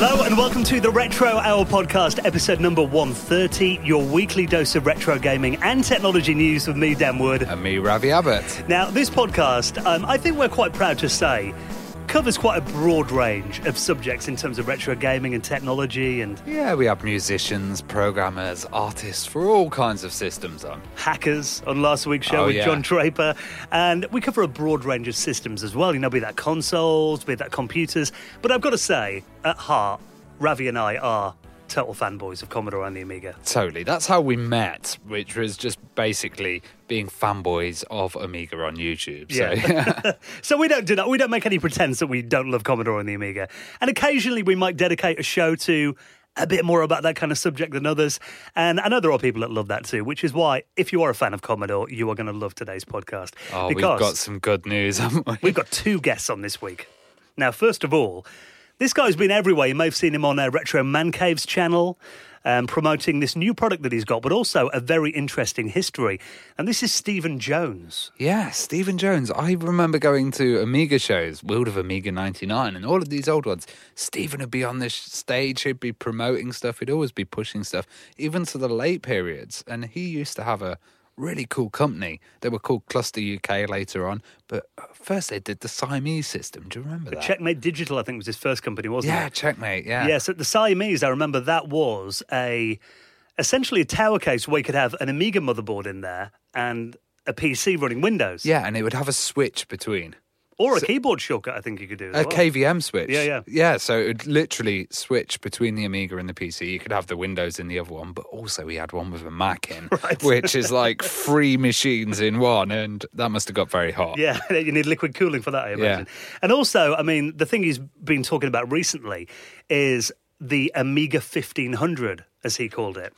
Hello and welcome to the Retro Hour podcast, episode number 130, your weekly dose of retro gaming and technology news with me, Dan Wood. And me, Ravi Abbott. Now, this podcast, um, I think we're quite proud to say, covers quite a broad range of subjects in terms of retro gaming and technology and Yeah, we have musicians, programmers, artists for all kinds of systems on. hackers on last week's show Oh, with yeah. John Draper. And we cover a broad range of systems as well, you know, be that consoles, be that computers. But I've got to say, at heart, Ravi and I are total fanboys of Commodore and the Amiga. Totally. That's how we met, which was just basically being fanboys of Amiga on YouTube. So, Yeah. So we don't do that. We don't make any pretense that we don't love Commodore and the Amiga. And occasionally we might dedicate a show to a bit more about that kind of subject than others. And I know there are people that love that too, which is why if you are a fan of Commodore, you are going to love today's podcast. oh, we've got some good news, haven't we? We've got two guests on this week. Now, first of all, this guy's been everywhere. You may have seen him on uh, Retro Man Cave's channel. Um, promoting this new product that he's got, but also a very interesting history. And this is Stephen Jones. Yeah, Stephen Jones. I remember going to Amiga shows, World of Amiga 99, and all of these old ones. Stephen would be on this stage, he'd be promoting stuff, he'd always be pushing stuff, even to the late periods. And he used to have a really cool company. They were called Cluster UK later on, but first they did the Siamese system. Do you remember that? Checkmate Digital, I think, was his first company, wasn't yeah, it? Yeah, Checkmate. Yeah. Yeah, so the Siamese, I remember that was a essentially a tower case where you could have an Amiga motherboard in there and a PC running Windows. Yeah, and it would have a switch between. Or a keyboard shortcut, I think you could do. A well. KVM switch. Yeah, yeah. Yeah, so it would literally switch between the Amiga and the PC. You could have the Windows in the other one, but also he had one with a Mac in, Right. which is like three machines in one, and that must have got very hot. Yeah, you need liquid cooling for that, I imagine. And also, I mean, the thing he's been talking about recently is the Amiga 1500, as he called it.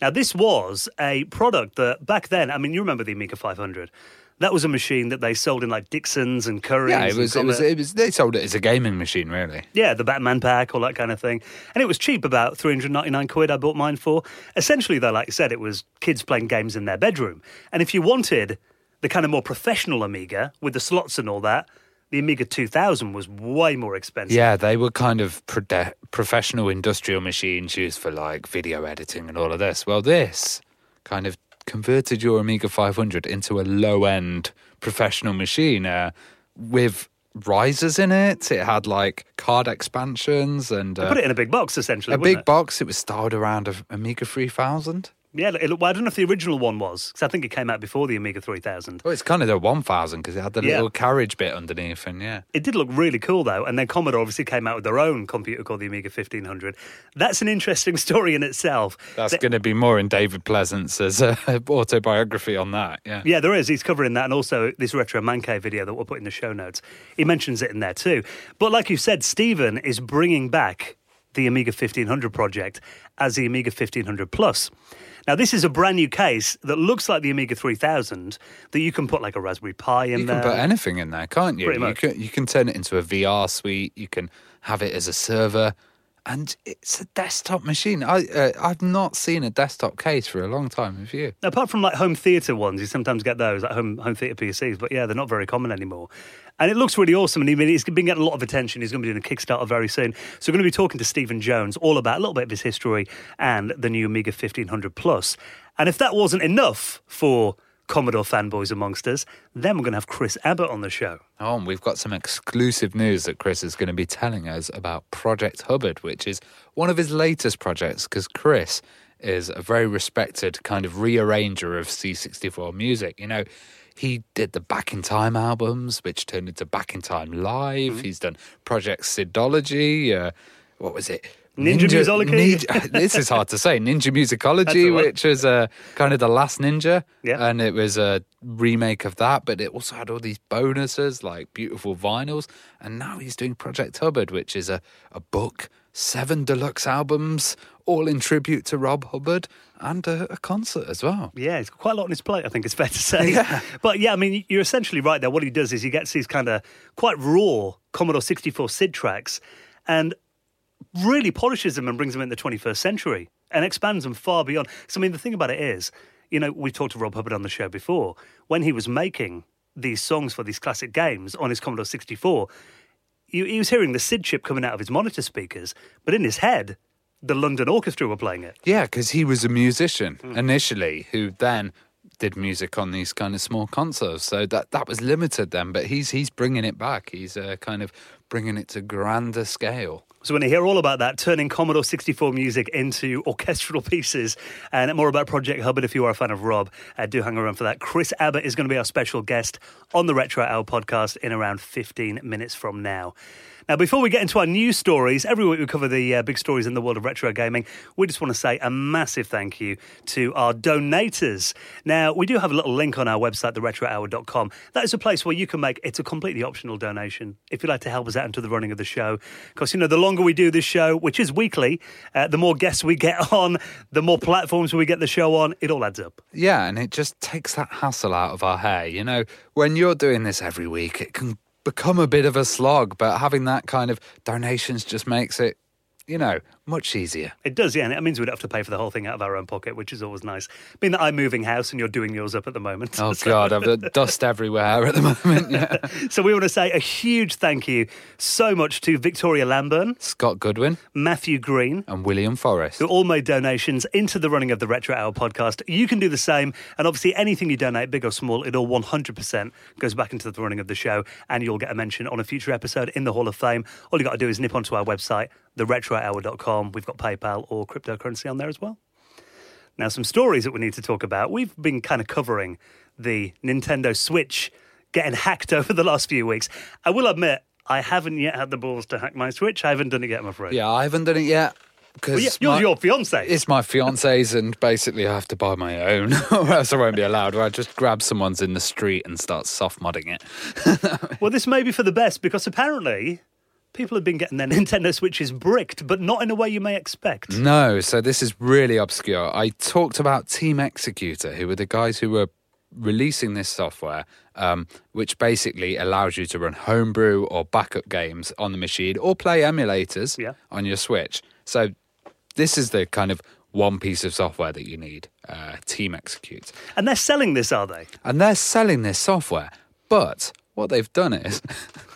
Now, this was a product that back then, I mean, you remember the Amiga 500. That was a machine that they sold in like Dixon's and Curry's. Yeah, it was, it was, it was. They sold it as a gaming machine, really. Yeah, the Batman pack, all that kind of thing. And it was cheap, about 399 quid I bought mine for. Essentially, though, like I said, it was kids playing games in their bedroom. And if you wanted the kind of more professional Amiga with the slots and all that, the Amiga 2000 was way more expensive. Yeah, they were kind of prode- professional industrial machines used for like video editing and all of this. Well, this kind of converted your Amiga 500 into a low end professional machine uh, with risers in it. It had like card expansions and uh, Put it in a big box, essentially. a big it? box. It was styled around a Amiga 3000. Yeah, it, well, I don't know if the original one was, because I think it came out before the Amiga 3000. Well, it's kind of the 1000 because it had the Yeah. little carriage bit underneath, and yeah. It did look really cool though, and then Commodore obviously came out with their own computer called the Amiga 1500. That's an interesting story in itself. That's That- going to be more in David Pleasance's uh, autobiography on that. Yeah. Yeah, there is. He's covering that, and also this retro man cave video that we'll put in the show notes. He mentions it in there too. But like you said, Stephen is bringing back the Amiga 1500 project as the Amiga 1500 Plus. Now, this is a brand new case that looks like the Amiga 3000 that you can put like a Raspberry Pi in You there. You can put anything in there, can't you? Pretty You can you can turn it into a VR suite. You can have it as a server, and it's a desktop machine. I uh, I've not seen a desktop case for a long time. Have you? Apart from like home theatre ones, you sometimes get those, like home home theatre PCs, but yeah, they're not very common anymore. And it looks really awesome. And he's been getting a lot of attention. He's going to be doing a Kickstarter very soon. So we're going to be talking to Stephen Jones all about a little bit of his history and the new Amiga 1500 Plus. And if that wasn't enough for Commodore fanboys amongst us, then we're going to have Chris Abbott on the show. Oh, and we've got some exclusive news that Chris is going to be telling us about Project Hubbard, which is one of his latest projects. Because Chris is a very respected kind of rearranger of C64 music. You know, he did the Back in Time albums, which turned into Back in Time Live. He's done Project Sidologie. Uh, what was it? Ninja Musicology? Ninja- this is hard to say. Ninja Musicology, which was uh, kind of the last Ninja. Yeah. And it was a remake of that, but it also had all these bonuses like beautiful vinyls. And now he's doing Project Hubbard, which is a, a book, seven deluxe albums, all in tribute to Rob Hubbard, and a, a concert as well. Yeah, he's got quite a lot on his plate, I think it's fair to say. Yeah. But yeah, I mean, you're essentially right there. What he does is he gets these kind of quite raw Commodore 64 SID tracks and really polishes them and brings them in the 21st century and expands them far beyond. So, I mean, the thing about it is, you know, we talked to Rob Hubbard on the show before. When he was making these songs for these classic games on his Commodore 64, he, he was hearing the SID chip coming out of his monitor speakers, but in his head, the London Orchestra were playing it. Yeah, because he was a musician hmm. initially, who then did music on these kind of small concerts. So that that was limited then, but he's he's bringing it back. He's uh, kind of bringing it to grander scale. So when you hear all about that, turning Commodore 64 music into orchestral pieces and more about Project Hubbard, if you are a fan of Rob, uh, do hang around for that. Chris Abbott is going to be our special guest on the Retro Hour podcast in around 15 minutes from now. Now, before we get into our news stories, every week we cover the uh, big stories in the world of retro gaming. We just want to say a massive thank you to our donators. Now, we do have a little link on our website, theretrohour.com. That is a place where you can make it's a completely optional donation if you'd like to help us out into the running of the show. Because, you know, the longer we do this show, which is weekly, uh, the more guests we get on, the more platforms we get the show on, it all adds up. Yeah, and it just takes that hassle out of our hair. You know, when you're doing this every week, it can become a bit of a slog, but having that kind of donations just makes it, you know, much easier. It does, yeah, and it means we don't have to pay for the whole thing out of our own pocket, which is always nice. Being that I'm moving house and you're doing yours up at the moment. Oh So- God, I've got dust everywhere at the moment. Yeah. So we want to say a huge thank you so much to Victoria Lamburn, Scott Goodwin Matthew Green, and William Forrest. who all made donations into the running of the Retro Hour podcast. You can do the same. And obviously, anything you donate, big or small, it all 100% goes back into the running of the show. And you'll get a mention on a future episode in the Hall of Fame. All you got to do is nip onto our website, theretrohour.com. We've got PayPal or cryptocurrency on there as well. Now, some stories that we need to talk about. We've been kind of covering the Nintendo Switch getting hacked over the last few weeks. I will admit, I haven't yet had the balls to hack my Switch. I haven't done it yet, I'm afraid. Yeah, I haven't done it yet. Well, yeah, Because yours, your fiance. it's my fiance's, and basically I have to buy my own, or else I won't be allowed. Or I just grab someone's in the street and start soft modding it. Well, this may be for the best because apparently people have been getting their Nintendo Switches bricked, but not in a way you may expect. No, so this is really obscure. I talked about Team Xecuter, who were the guys who were releasing this software, um, which basically allows you to run homebrew or backup games on the machine or play emulators Yeah. on your Switch. So this is the kind of one piece of software that you need, uh, Team Execute. And they're selling this, are they? And they're selling this software, but what they've done is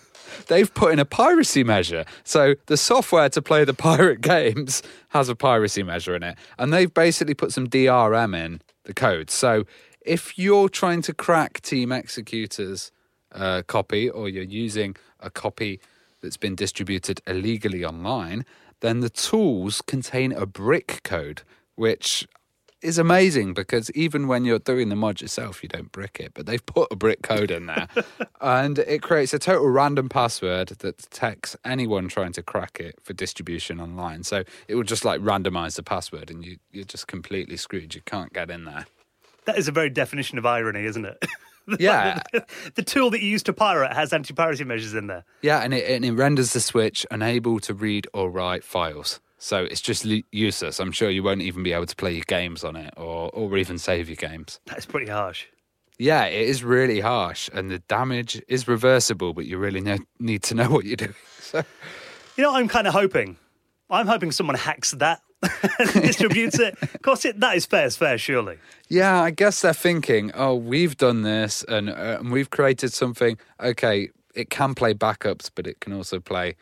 they've put in a piracy measure. So the software to play the pirate games has a piracy measure in it. And they've basically put some DRM in the code. So if you're trying to crack Team Xecuter's uh, copy or you're using a copy that's been distributed illegally online, then the tools contain a brick code, which is amazing because even when you're doing the mod yourself, you don't brick it, but they've put a brick code in there and it creates a total random password that detects anyone trying to crack it for distribution online. So it will just like randomize the password and you, you're just completely screwed. You can't get in there. That is a very definition of irony, isn't it? Yeah. the tool that you use to pirate has anti piracy measures in there. Yeah, and it, and it renders the Switch unable to read or write files. So it's just useless. I'm sure you won't even be able to play your games on it or, or even save your games. That's pretty harsh. Yeah, it is really harsh, and the damage is reversible, but you really ne- need to know what you're doing. So, You know, I'm kind of hoping. I'm hoping someone hacks that and distributes it. Of course, it, that is fair as fair, surely. yeah, I guess they're thinking, oh, we've done this and, uh, and we've created something. Okay, it can play backups, but it can also play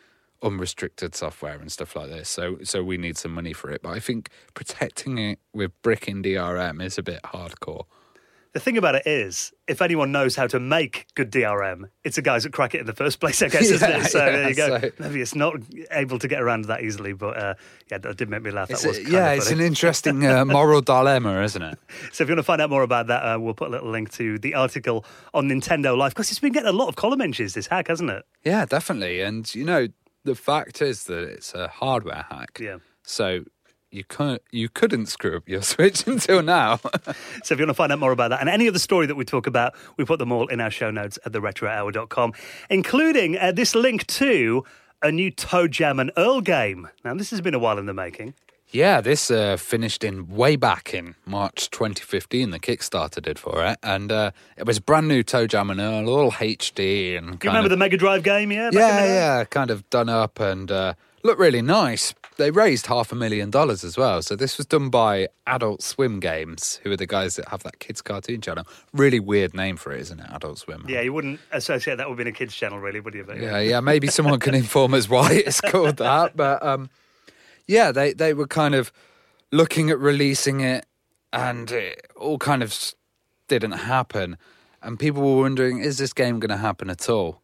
unrestricted software and stuff like this. So, so we need some money for it. But I think protecting it with brick and DRM is a bit hardcore. The thing about it is, if anyone knows how to make good DRM, it's the guys that crack it in the first place, I guess, isn't it? So yeah, there you go. so- Maybe it's not able to get around that easily, but uh, yeah, that did make me laugh. That was yeah, it's an interesting uh, moral dilemma, isn't it? So if you want to find out more about that, uh, we'll put a little link to the article on Nintendo Life because it's been getting a lot of column inches, this hack, hasn't it? Yeah, definitely. And you know, the fact is that it's a hardware hack. Yeah. So you couldn't you couldn't screw up your Switch until now. So if you want to find out more about that and any other story that we talk about, we put them all in our show notes at theretrohour.com, including uh, this link to a new Toe Jam and Earl game. Now, this has been a while in the making. Yeah, this uh, finished in way back in March 2015. The Kickstarter did for it, and uh, it was brand new Toe Jam and Earl, all HD and. Do you remember the Mega Drive game? Yeah, Yeah, yeah, kind of done up and uh, look really nice. They raised half a million dollars as well. So this was done by Adult Swim Games, who are the guys that have that kids cartoon channel. Really weird name for it, isn't it? Adult Swim. Yeah, you wouldn't associate that with being a kids channel, really, would you? But, Yeah, yeah. Maybe someone can inform us why it's called that. But um, yeah, they they were kind of looking at releasing it, and it all kind of didn't happen. And people were wondering, is this game going to happen at all?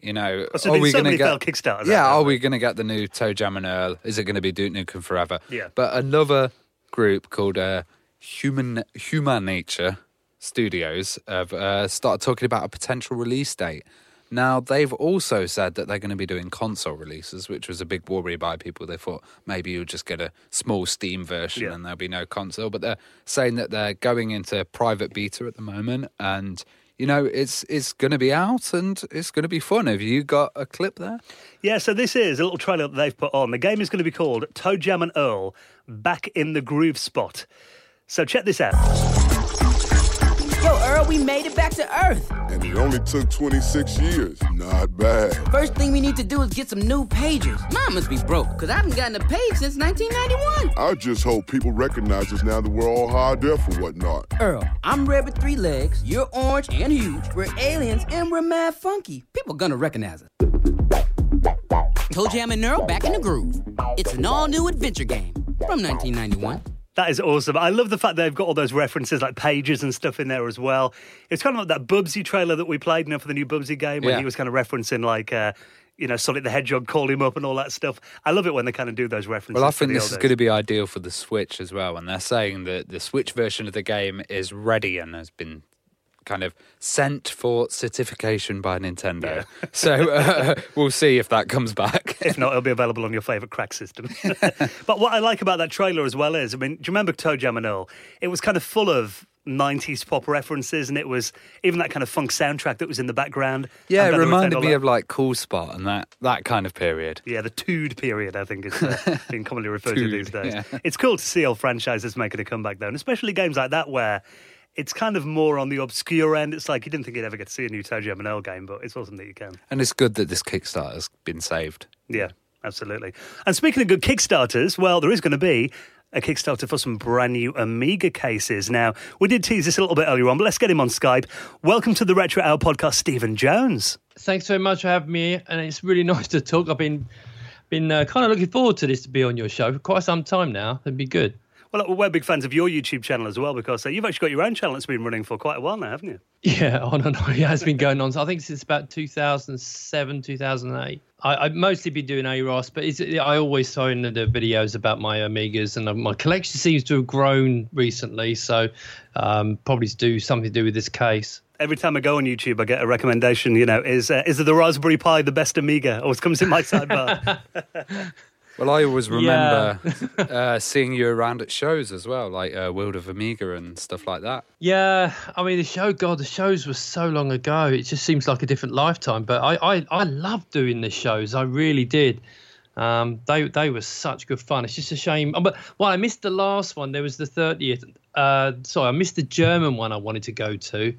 You know, Oh, so there's so gonna get? failed Kickstarters yeah, are we going to get the new Toe Jam and Earl? Is it going to be Duke Nukem Forever? Yeah. But another group called uh, Human Human Nature Studios have uh, started talking about a potential release date. Now they've also said that they're going to be doing console releases, which was a big worry by people. They thought maybe you'll just get a small Steam version Yeah. and there'll be no console. But they're saying that they're going into private beta at the moment, and you know it's it's going to be out and it's going to be fun. Have you got a clip there? Yeah, so this is a little trailer that they've put on. The game is going to be called Toe Jam and Earl Back in the Groove Spot. So check this out. Yo, Earl, we made it back to Earth. And it only took 26 years. Not bad. First thing we need to do is get some new pages. Mine must be broke, because I haven't gotten a page since 1991. I just hope people recognize us now that we're all high def and whatnot. Earl, I'm red with three legs, you're orange and huge, we're aliens, and we're mad funky. People gonna recognize us. Toe Jam and Earl back in the groove. It's an all-new adventure game from 1991. That is awesome. I love the fact they've got all those references like pages and stuff in there as well. It's kind of like that Bubsy trailer that we played you know, for the new Bubsy game when Yeah. he was kind of referencing like, uh, you know, Sonic the Hedgehog call him up and all that stuff. I love it when they kind of do those references. Well, I think this is days. going to be ideal for the Switch as well. And they're saying that the Switch version of the game is ready and has been kind of sent for certification by Nintendo. so uh, we'll see if that comes back. If not, it'll be available on your favourite crack system. but what I like about that trailer as well is, I mean, do you remember Toe Jam and Earl? It was kind of full of 90s pop references, and it was even that kind of funk soundtrack that was in the background. yeah, it reminded me of like Cool Spot and that, that kind of period. Yeah, the Tood period, I think, is uh, being commonly referred to these days. yeah. It's cool to see old franchises making a comeback, though, and especially games like that where it's kind of more on the obscure end. It's like you didn't think you'd ever get to see a new Toe Jam and Earl game, but it's awesome that you can. And it's good that this Kickstarter has been saved. Yeah, absolutely. And speaking of good Kickstarters, well, there is going to be a Kickstarter for some brand new Amiga cases. Now, we did tease this a little bit earlier on, but let's get him on Skype. Welcome to the Retro Hour podcast, Stephen Jones. Thanks very much for having me, and it's really nice to talk. I've been been uh, kind of looking forward to this to be on your show for quite some time now. It'd be good. Well, we're big fans of your YouTube channel as well because uh, you've actually got your own channel that's been running for quite a while now, haven't you? Yeah, on and on. It has been going on. So I think since about 2007, 2008. I, I've mostly been doing AROS, but I always throw in the videos about my Amigas, and uh, my collection seems to have grown recently. So um, probably to do something to do with this case. Every time I go on YouTube, I get a recommendation. You know, is uh, is the Raspberry Pi the best Amiga? Always comes in my sidebar. Well, I always Yeah. remember uh, seeing you around at shows as well, like uh, World of Amiga and stuff like that. Yeah, I mean the show. God, the shows were so long ago. It just seems like a different lifetime. But I, I, I loved doing the shows. I really did. Um, they, they were such good fun. It's just a shame. oh, But well, I missed the last one. There was the thirtieth. Uh, sorry, I missed the German one. I wanted to go to,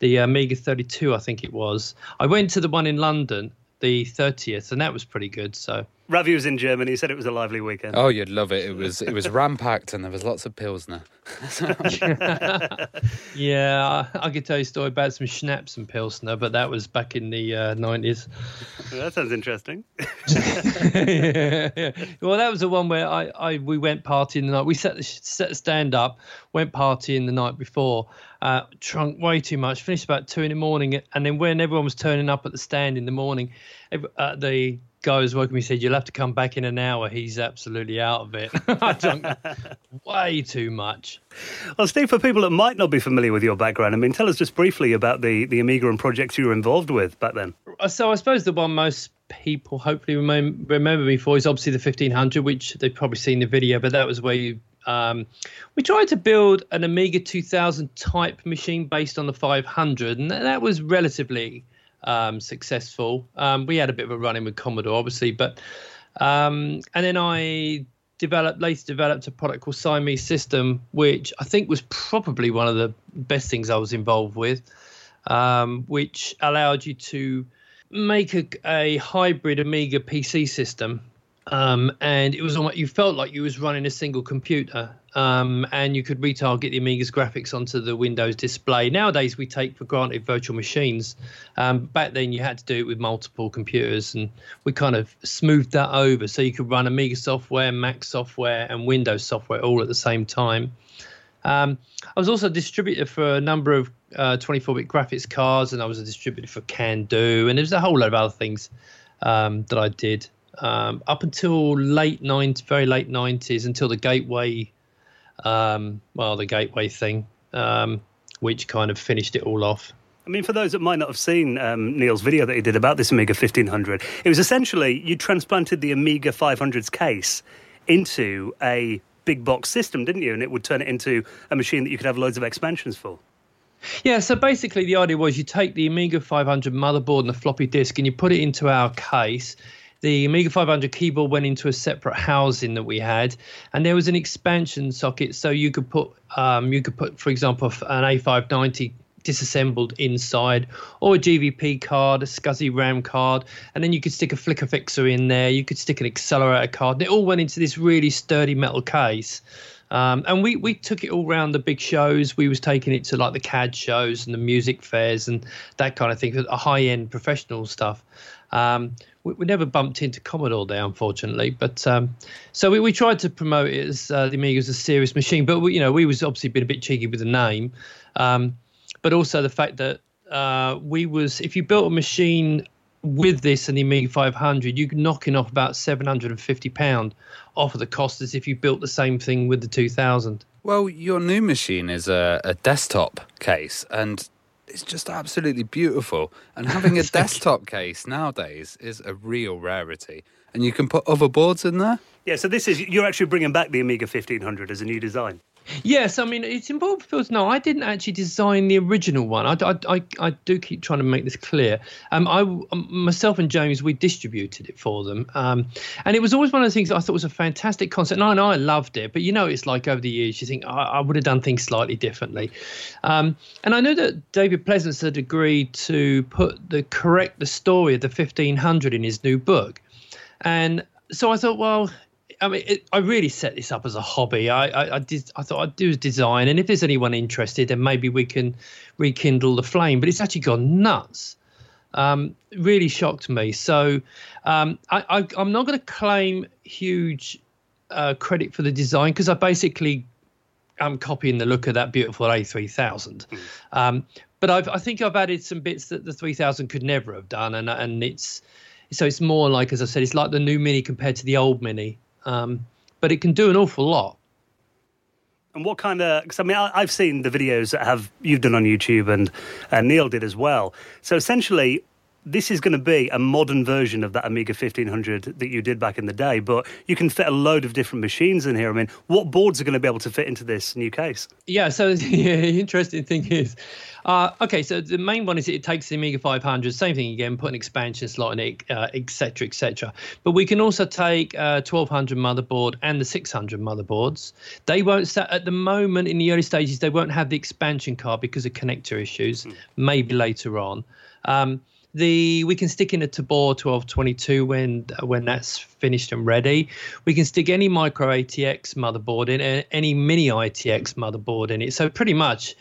the Amiga 32, I think it was. I went to the one in London, the 30th, and that was pretty good. So Ravi was in Germany. He said it was a lively weekend. Oh, you'd love it. It was it was rampacked and there was lots of pilsner. yeah, I, I could tell you a story about some schnapps and pilsner, but that was back in the uh, 90s. That sounds interesting. well, that was the one where I, I we went partying the night. We set the set the stand up, went partying the night before, uh, drunk way too much. Finished about two in the morning, and then when everyone was turning up at the stand in the morning, ev- uh, the guy who was working me said, "You'll have to come back in an hour. He's absolutely out of it. I drunk way too much." Well, Steve, for people that might not be familiar with your background, I mean, tell us just briefly about the, the Amiga and projects you were involved with back then. Uh, So I suppose the one most people hopefully remem- remember me for is obviously the 1500, which they've probably seen the video, but that was where you. Um, we tried to build an Amiga 2000 type machine based on the 500, and that, that was relatively um, successful. Um, we had a bit of a run in with Commodore, obviously, but um, and then I developed later developed a product called Siamese System, which I think was probably one of the best things I was involved with, um, which allowed you to make a, a hybrid Amiga PC system um, and it was almost you felt like you was running a single computer, um, and you could retarget the Amiga's graphics onto the Windows display. Nowadays, we take for granted virtual machines. Um, back then, you had to do it with multiple computers, and we kind of smoothed that over so you could run Amiga software, Mac software, and Windows software all at the same time. Um, I was also a distributor for a number of 24-bit uh, graphics cards, and I was a distributor for CanDo, and there's a whole lot of other things um, that I did um, up until late 90s, very late 90s, until the Gateway, um, well, the Gateway thing, um, which kind of finished it all off. I mean, for those that might not have seen um, Neil's video that he did about this Amiga 1500, it was essentially you transplanted the Amiga 500's case into a big box system, didn't you? And it would turn it into a machine that you could have loads of expansions for. Yeah, so basically the idea was you take the Amiga 500 motherboard and the floppy disk and you put it into our case the Amiga 500 keyboard went into a separate housing that we had, and there was an expansion socket, so you could put um, you could put, for example, an A590 disassembled inside, or a GVP card, a SCSI RAM card, and then you could stick a flicker fixer in there. You could stick an accelerator card. And it all went into this really sturdy metal case. Um, and we, we took it all around the big shows. We was taking it to like the CAD shows and the music fairs and that kind of thing, a high end professional stuff. Um, we, we, never bumped into Commodore there, unfortunately. But um, so we, we tried to promote it as uh, the Amiga as a serious machine. But we, you know, we was obviously been a bit cheeky with the name, um, but also the fact that uh, we was if you built a machine with this and the Amiga 500, you're knocking off about 750 pound off of the cost as if you built the same thing with the 2000. Well, your new machine is a, a desktop case, and it's just absolutely beautiful. And having a desktop case nowadays is a real rarity. And you can put other boards in there. Yeah, so this is you're actually bringing back the Amiga 1500 as a new design. Yes, I mean it's important to know I didn't actually design the original one. I, I, I, I do keep trying to make this clear. Um, I um, myself and James we distributed it for them, um, and it was always one of the things I thought was a fantastic concept. And I loved it, but you know it's like over the years you think I, I would have done things slightly differently. Um, and I know that David Pleasance had agreed to put the correct the story of the 1500 in his new book, and so I thought, well, I mean, it, I really set this up as a hobby. I, I, I, did. I thought I'd do design, and if there's anyone interested, then maybe we can rekindle the flame. But it's actually gone nuts. Um, really shocked me. So um, I, am not going to claim huge uh, credit for the design because I basically am copying the look of that beautiful A3000. Mm. Um, but I've, I think I've added some bits that the 3000 could never have done, and and it's so it's more like as I said, it's like the new Mini compared to the old Mini. Um, but it can do an awful lot. And what kind of? Because I mean, I, have seen the videos that have you've done on YouTube and uh, Neil did as well. So essentially, this is going to be a modern version of that Amiga 1500 that you did back in the day, but you can fit a load of different machines in here. I mean, what boards are going to be able to fit into this new case? Yeah, so the interesting thing is uh, okay, so the main one is it takes the Amiga 500, same thing again, put an expansion slot in it, etc., uh, etc. Et but we can also take uh, 1200 motherboard and the 600 motherboards. They won't at the moment in the early stages. They won't have the expansion card because of connector issues. Mm. Maybe later on. Um, the we can stick in a Tabor 1222 when when that's finished and ready. We can stick any micro ATX motherboard in, any mini ITX motherboard in it. So pretty much.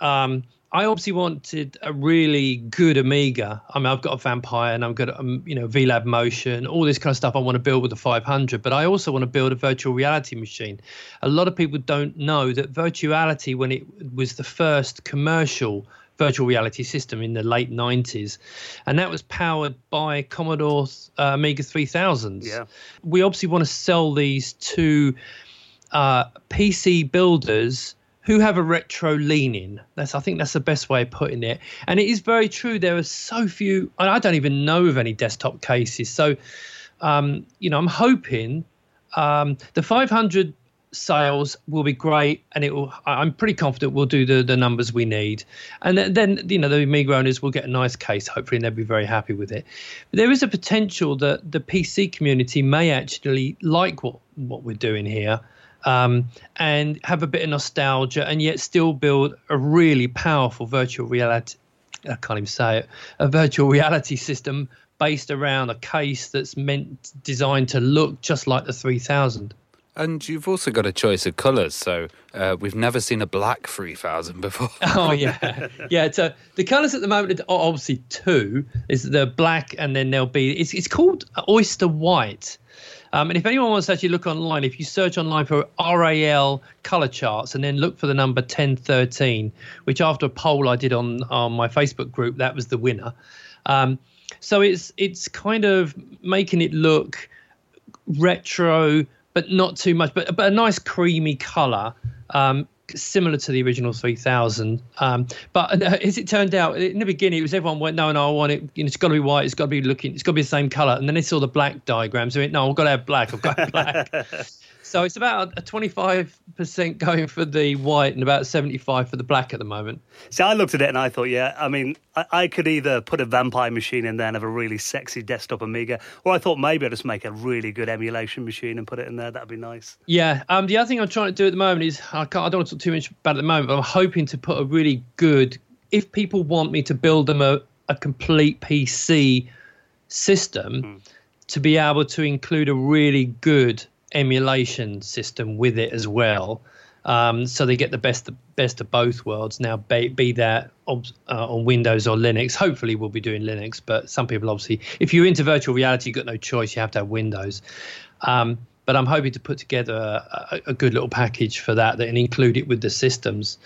Um, I obviously wanted a really good Amiga. I mean, I've got a Vampire and I've got, um, you know, VLAB Motion, all this kind of stuff I want to build with the 500, but I also want to build a virtual reality machine. A lot of people don't know that virtuality, when it was the first commercial virtual reality system in the late 90s, and that was powered by Commodore uh, Amiga 3000s. Yeah. We obviously want to sell these to uh, PC builders who have a retro leaning. That's I think that's the best way of putting it. And it is very true. There are so few, and I don't even know of any desktop cases. So, um, you know, I'm hoping um, the 500 sales will be great, and it will. I'm pretty confident we'll do the the numbers we need, and then, you know the Amiga owners will get a nice case, hopefully, and they'll be very happy with it. But there is a potential that the PC community may actually like what what we're doing here um, and have a bit of nostalgia and yet still build a really powerful virtual reality. I can't even say it. A virtual reality system based around a case that's meant designed to look just like the 3000. And you've also got a choice of colours. So uh, we've never seen a black 3000 before. oh, yeah. Yeah. So the colours at the moment are obviously two. Is the black, and then there'll be, it's, it's called Oyster White. Um, and if anyone wants to actually look online, if you search online for RAL color charts and then look for the number 1013, which after a poll I did on, on my Facebook group, that was the winner. Um, so it's it's kind of making it look retro, but not too much, but but a nice creamy color. Um, similar to the original 3000 um, but uh, as it turned out in the beginning it was everyone went no no i want it you know, it's got to be white it's got to be looking it's got to be the same color and then they saw the black diagrams so went no i've got to have black i've got black So it's about a 25% going for the white and about 75 for the black at the moment. So I looked at it and I thought, yeah, I mean, I, I could either put a vampire machine in there and have a really sexy desktop Amiga, or I thought maybe I'd just make a really good emulation machine and put it in there. That'd be nice. Yeah. Um, the other thing I'm trying to do at the moment is I, can't, I don't want to talk too much about it at the moment, but I'm hoping to put a really good, if people want me to build them a, a complete PC system, mm. to be able to include a really good emulation system with it as well. Um, so they get the best best of both worlds. Now, be, be that uh, on Windows or Linux. Hopefully, we'll be doing Linux, but some people obviously, if you're into virtual reality, you've got no choice. You have to have Windows. Um, but I'm hoping to put together a, a, good little package for that that and include it with the systems.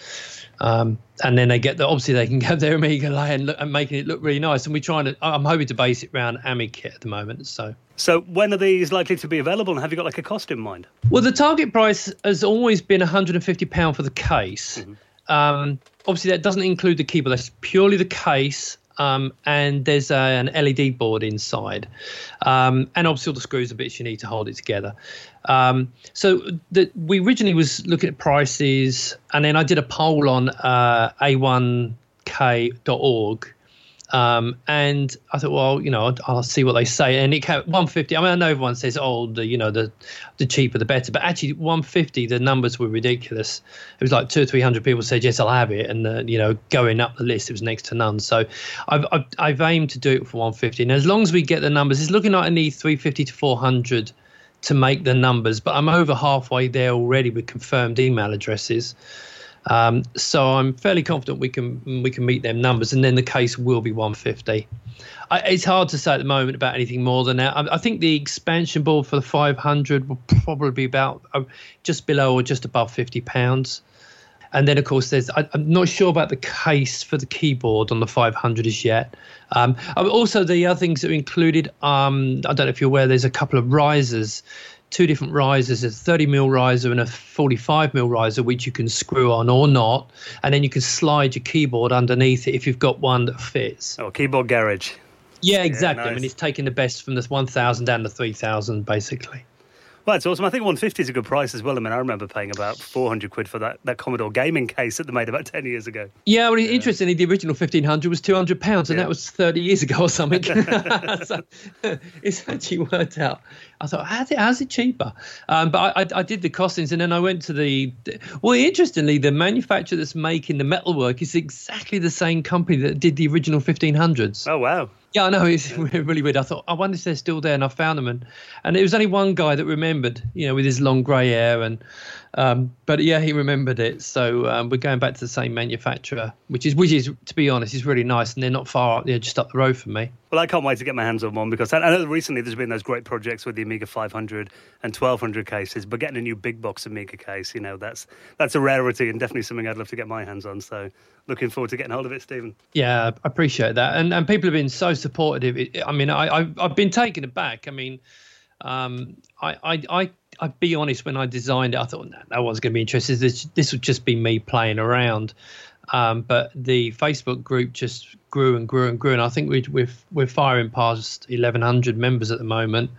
Um, and then they get the obviously they can get their Amiga layer and, look, and making it look really nice. And we're trying to. I'm hoping to base it around AmiKit at the moment. So. So when are these likely to be available, and have you got like a cost in mind? Well, the target price has always been 150 pound for the case. Mm-hmm. Um, obviously, that doesn't include the keyboard. That's purely the case um, and there's a, an LED board inside, um, and obviously all the screws and bits you need to hold it together. Um, so the, we originally was looking at prices, and then I did a poll on uh, a1k.org um, and I thought, well, you know, I'll, I'll, see what they say. And it came 150. I mean, I know everyone says, oh, the you know, the the cheaper the better, but actually 150, the numbers were ridiculous. It was like two or three hundred people said yes, I'll have it, and you know, going up the list, it was next to none. So I've, I've, I've aimed to do it for 150, and as long as we get the numbers, it's looking like I need 350 to 400 to make the numbers, but I'm over halfway there already with confirmed email addresses. Um, so I'm fairly confident we can we can meet them numbers, and then the case will be 150. I, it's hard to say at the moment about anything more than that. I, I think the expansion board for the 500 will probably be about uh, just below or just above 50 pounds. And then, of course, there's I, am not sure about the case for the keyboard on the 500 as yet. Um, also, the other things that are included, um, I don't know if you're aware, there's a couple of risers two different risers. A 30 mil riser and a 45 mil riser which you can screw on or not. And then you can slide your keyboard underneath it if you've got one that fits. Oh keyboard garage. Yeah exactly yeah, nice. i mean it's taking the best from the 1000 down to 3000 basically well, it's awesome. I think 150 is a good price as well. I mean, I remember paying about 400 quid for that, that Commodore gaming case that they made about 10 years ago. Yeah, well, yeah. interestingly, the original 1500 was 200 pounds, and yeah. that was 30 years ago or something. so it's actually worked out. I thought, how's it, how's it cheaper? Um, but I, I, I, did the costings, and then I went to the. Well, interestingly, the manufacturer that's making the metalwork is exactly the same company that did the original 1500s. Oh, wow. Yeah, I know it's really weird. I thought, I wonder if they're still there, and I found them, and and it was only one guy that remembered, you know, with his long grey hair, and um, but yeah, he remembered it. So um, we're going back to the same manufacturer, which is which is to be honest, is really nice, and they're not far, up. they're just up the road from me. Well, I can't wait to get my hands on one because I know recently there's been those great projects with the Amiga 500 and 1200 cases, but getting a new big box Amiga case, you know, that's that's a rarity and definitely something I'd love to get my hands on. So looking forward to getting hold of it, Stephen. Yeah, I appreciate that, and and people have been so supportive. I mean, I I've, I've been taken aback. I mean, um, I I. I I'd be honest, when I designed it, I thought, no one's going to be interested. This, this would just be me playing around. Um, but the Facebook group just grew and grew and grew, and I think we, we're we're firing past 1,100 members at the moment.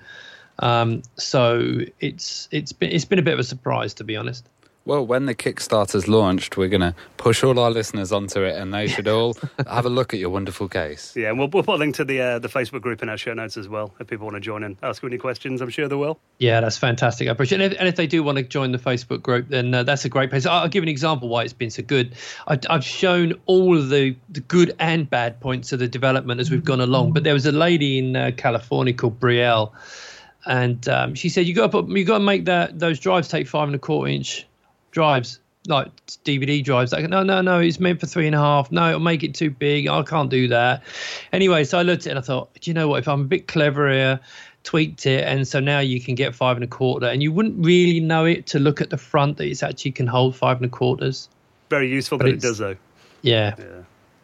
Um, so it's it's been it's been a bit of a surprise, to be honest. Well, when the Kickstarter's launched, we're going to push all our listeners onto it, and they should all have a look at your wonderful case. Yeah, and we'll, we'll put a link to the uh, the Facebook group in our show notes as well. If people want to join and ask you any questions, I'm sure they will. Yeah, that's fantastic. I appreciate it. And if, and if they do want to join the Facebook group, then uh, that's a great place. I'll, I'll give an example why it's been so good. I, I've shown all of the, the good and bad points of the development as we've gone along. But there was a lady in uh, California called Brielle, and um, she said you got to put, you got to make that those drives take five and a quarter inch drives like DVD drives. Like, no, no, no, it's meant for three and a half. No, it'll make it too big. I can't do that. Anyway, so I looked at it and I thought, do you know what? If I'm a bit clever here, tweaked it, and so now you can get five and a quarter, and you wouldn't really know it to look at the front that it actually can hold five and a quarters. Very useful But that it does, though. Yeah,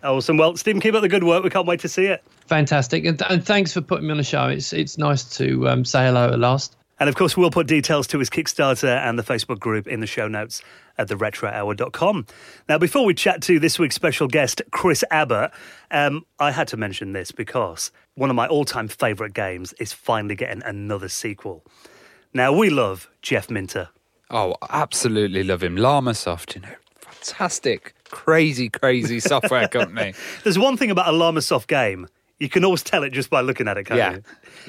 Awesome. Well, Stephen, keep up the good work. We can't wait to see it. fantastic, and, and thanks for putting me on the show. It's it's nice to um, say hello at last. And of course, we'll put details to his Kickstarter and the Facebook group in the show notes at theretrohour.com. Now, before we chat to this week's special guest, Chris Abbott, um, I had to mention this because one of my all time favourite games is finally getting another sequel. Now, we love Jeff Minter. Oh, absolutely love him. Llamasoft, you know, fantastic, crazy, crazy software company. There's one thing about a Llamasoft game. You can always tell it just by looking at it, can't Yeah. you?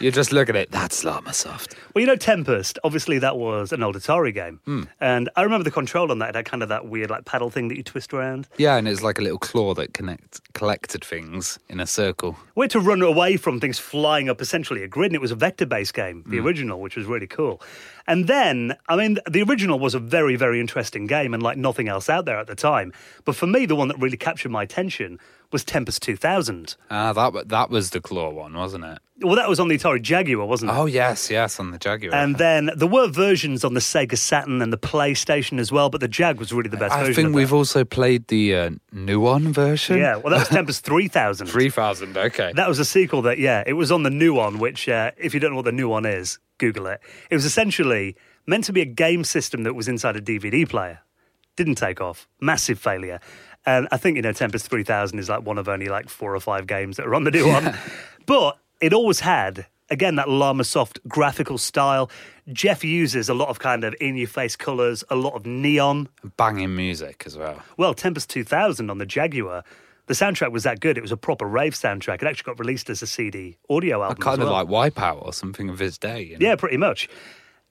You just look at it, that's Llamasoft. Well, you know, Tempest, obviously that was an old Atari game. Hmm. And I remember the control on that. It had kind of that weird, like, paddle thing that you twist around. Yeah, and it's like a little claw that connect, collected things in a circle. We had to run away from things flying up essentially a grid, and it was a vector based game, the original, which was really cool. And then, I mean, the original was a very, very interesting game and like nothing else out there at the time. But for me, the one that really captured my attention was Tempest 2000. Ah, that that was the claw one, wasn't it? Well, that was on the Atari Jaguar, wasn't it? Oh yes, yes, on the Jaguar. And then there were versions on the Sega Saturn and the PlayStation as well, but the Jag was really the best I think we've also played the uh, Nuon version. Yeah, well, that was Tempest 3000. three thousand. Okay. That was a sequel that, yeah, it was on the Nuon, which, uh, if you don't know what the Nuon is, Google it. It was essentially meant to be a game system that was inside a DVD player. Didn't take off. Massive failure. And I think, you know, Tempest 3000 is like one of only like four or five games that are on the Nuon. but it always had, again, that Llamasoft graphical style. Jeff uses a lot of kind of in your face colours, a lot of neon. Banging music as well. Well, Tempest 2000 on the Jaguar, the soundtrack was that good. It was a proper rave soundtrack. It actually got released as a CD audio album. Kind as of like Wipeout or something of his day. You know? Yeah, pretty much.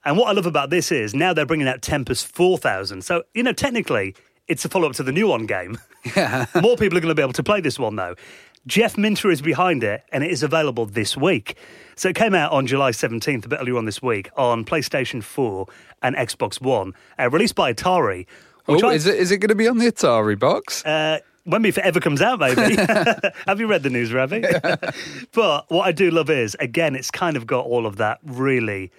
And what I love about this is now they're bringing out Tempest 4000. So, you know, technically, it's a follow up to the Nuon game. Yeah. More people are going to be able to play this one, though. Jeff Minter is behind it, and it is available this week. So it came out on July 17th, a bit earlier on this week, on PlayStation 4 and Xbox One, uh, released by Atari. Oh, I- is it is it going to be on the Atari box? uh, when if it ever comes out, maybe. Have you read the news, Ravi? but what I do love is, again, it's kind of got all of that really,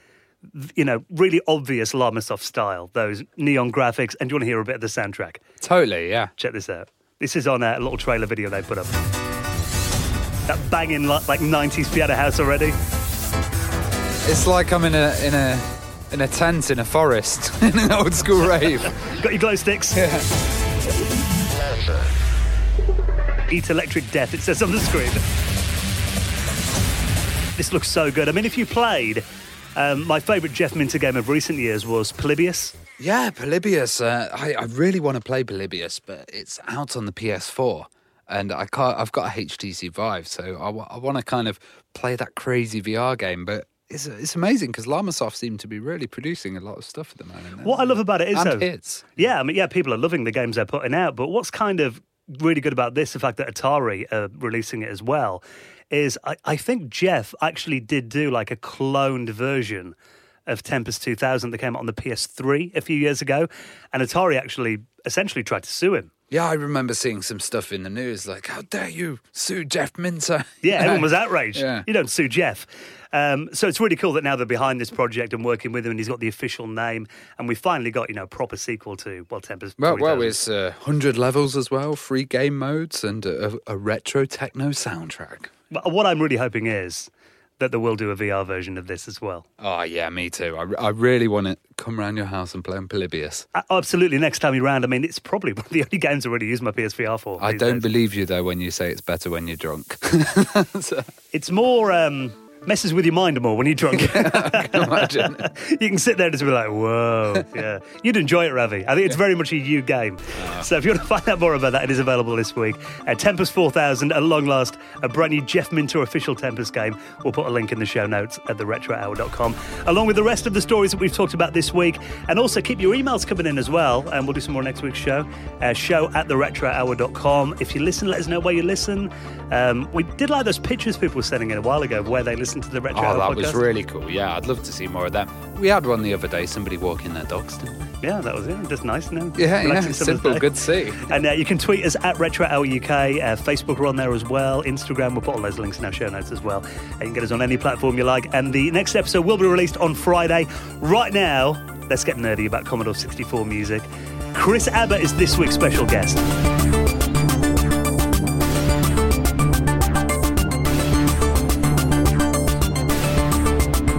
you know, really obvious Llamasoft style, those neon graphics. And do you want to hear a bit of the soundtrack? totally. Yeah. Check this out. This is on a little trailer video they put up. That banging like, like 90s piano house already. It's like I'm in a in a in a tent in a forest in an old school rave. Got your glow sticks. Yeah. Eat electric death, it says on the screen. This looks so good. I mean, if you played, um, my favourite Jeff Minter game of recent years was Polybius. Yeah, Polybius. Uh, I, I really want to play Polybius, but it's out on the PS4, and I can't. I've got a HTC Vive, so I, want to kind of play that crazy VR game. But it's it's amazing because Llamasoft seem to be really producing a lot of stuff at the moment. What I love about it is, and though, hits. yeah, I mean, yeah, people are loving the games they're putting out. But what's kind of really good about this, the fact that Atari are releasing it as well, is I, I think Jeff actually did do like a cloned version of Tempest 2000 that came out on the PS3 a few years ago, and Atari actually essentially tried to sue him. Yeah, I remember seeing some stuff in the news like, "How dare you sue Jeff Minter?" Yeah, everyone was outraged. Yeah. You don't sue Jeff. Um, so it's really cool that now they're behind this project and working with him, and he's got the official name, and we finally got you know a proper sequel to well Tempest. Well, well, it's uh, hundred levels as well, free game modes, and a, a retro techno soundtrack. What I'm really hoping is that they will do a VR version of this as well. Oh yeah, me too. I, I really want to come round your house and play on Polybius. A- Absolutely, next time you're round. I mean, it's probably one of the only games I really use my PSVR for. I don't days. believe you though when you say it's better when you're drunk. It's more. Um, messes with your mind more when you're drunk. Imagine. you can sit there and just be like, whoa, yeah. You'd enjoy it, Ravi. I think it's very much a you game. So if you want to find out more about that, it is available this week. Uh, Tempest 4000, at long last, a brand new Jeff Minter official Tempest game. We'll put a link in the show notes at theretrohour.com, along with the rest of the stories that we've talked about this week. And also keep your emails coming in as well, and we'll do some more next week's show. Uh, show at theretrohour.com. If you listen, let us know where you listen. Um, we did like those pictures people were sending in a while ago of where they listened to the Retro Oh, that was really cool. Yeah, I'd love to see more of that. We had one the other day, somebody walking their dogs. Didn't? Yeah, that was it. Just nice, you. Yeah, yeah, simple, good see. And uh, you can tweet us at Retro Hour UK. Uh, Facebook, we're on there as well. Instagram, we'll put all those links in our show notes as well. And you can get us on any platform you like. And the next episode will be released on Friday. Right now, let's get nerdy about Commodore 64 music. Chris Abbott is this week's special guest.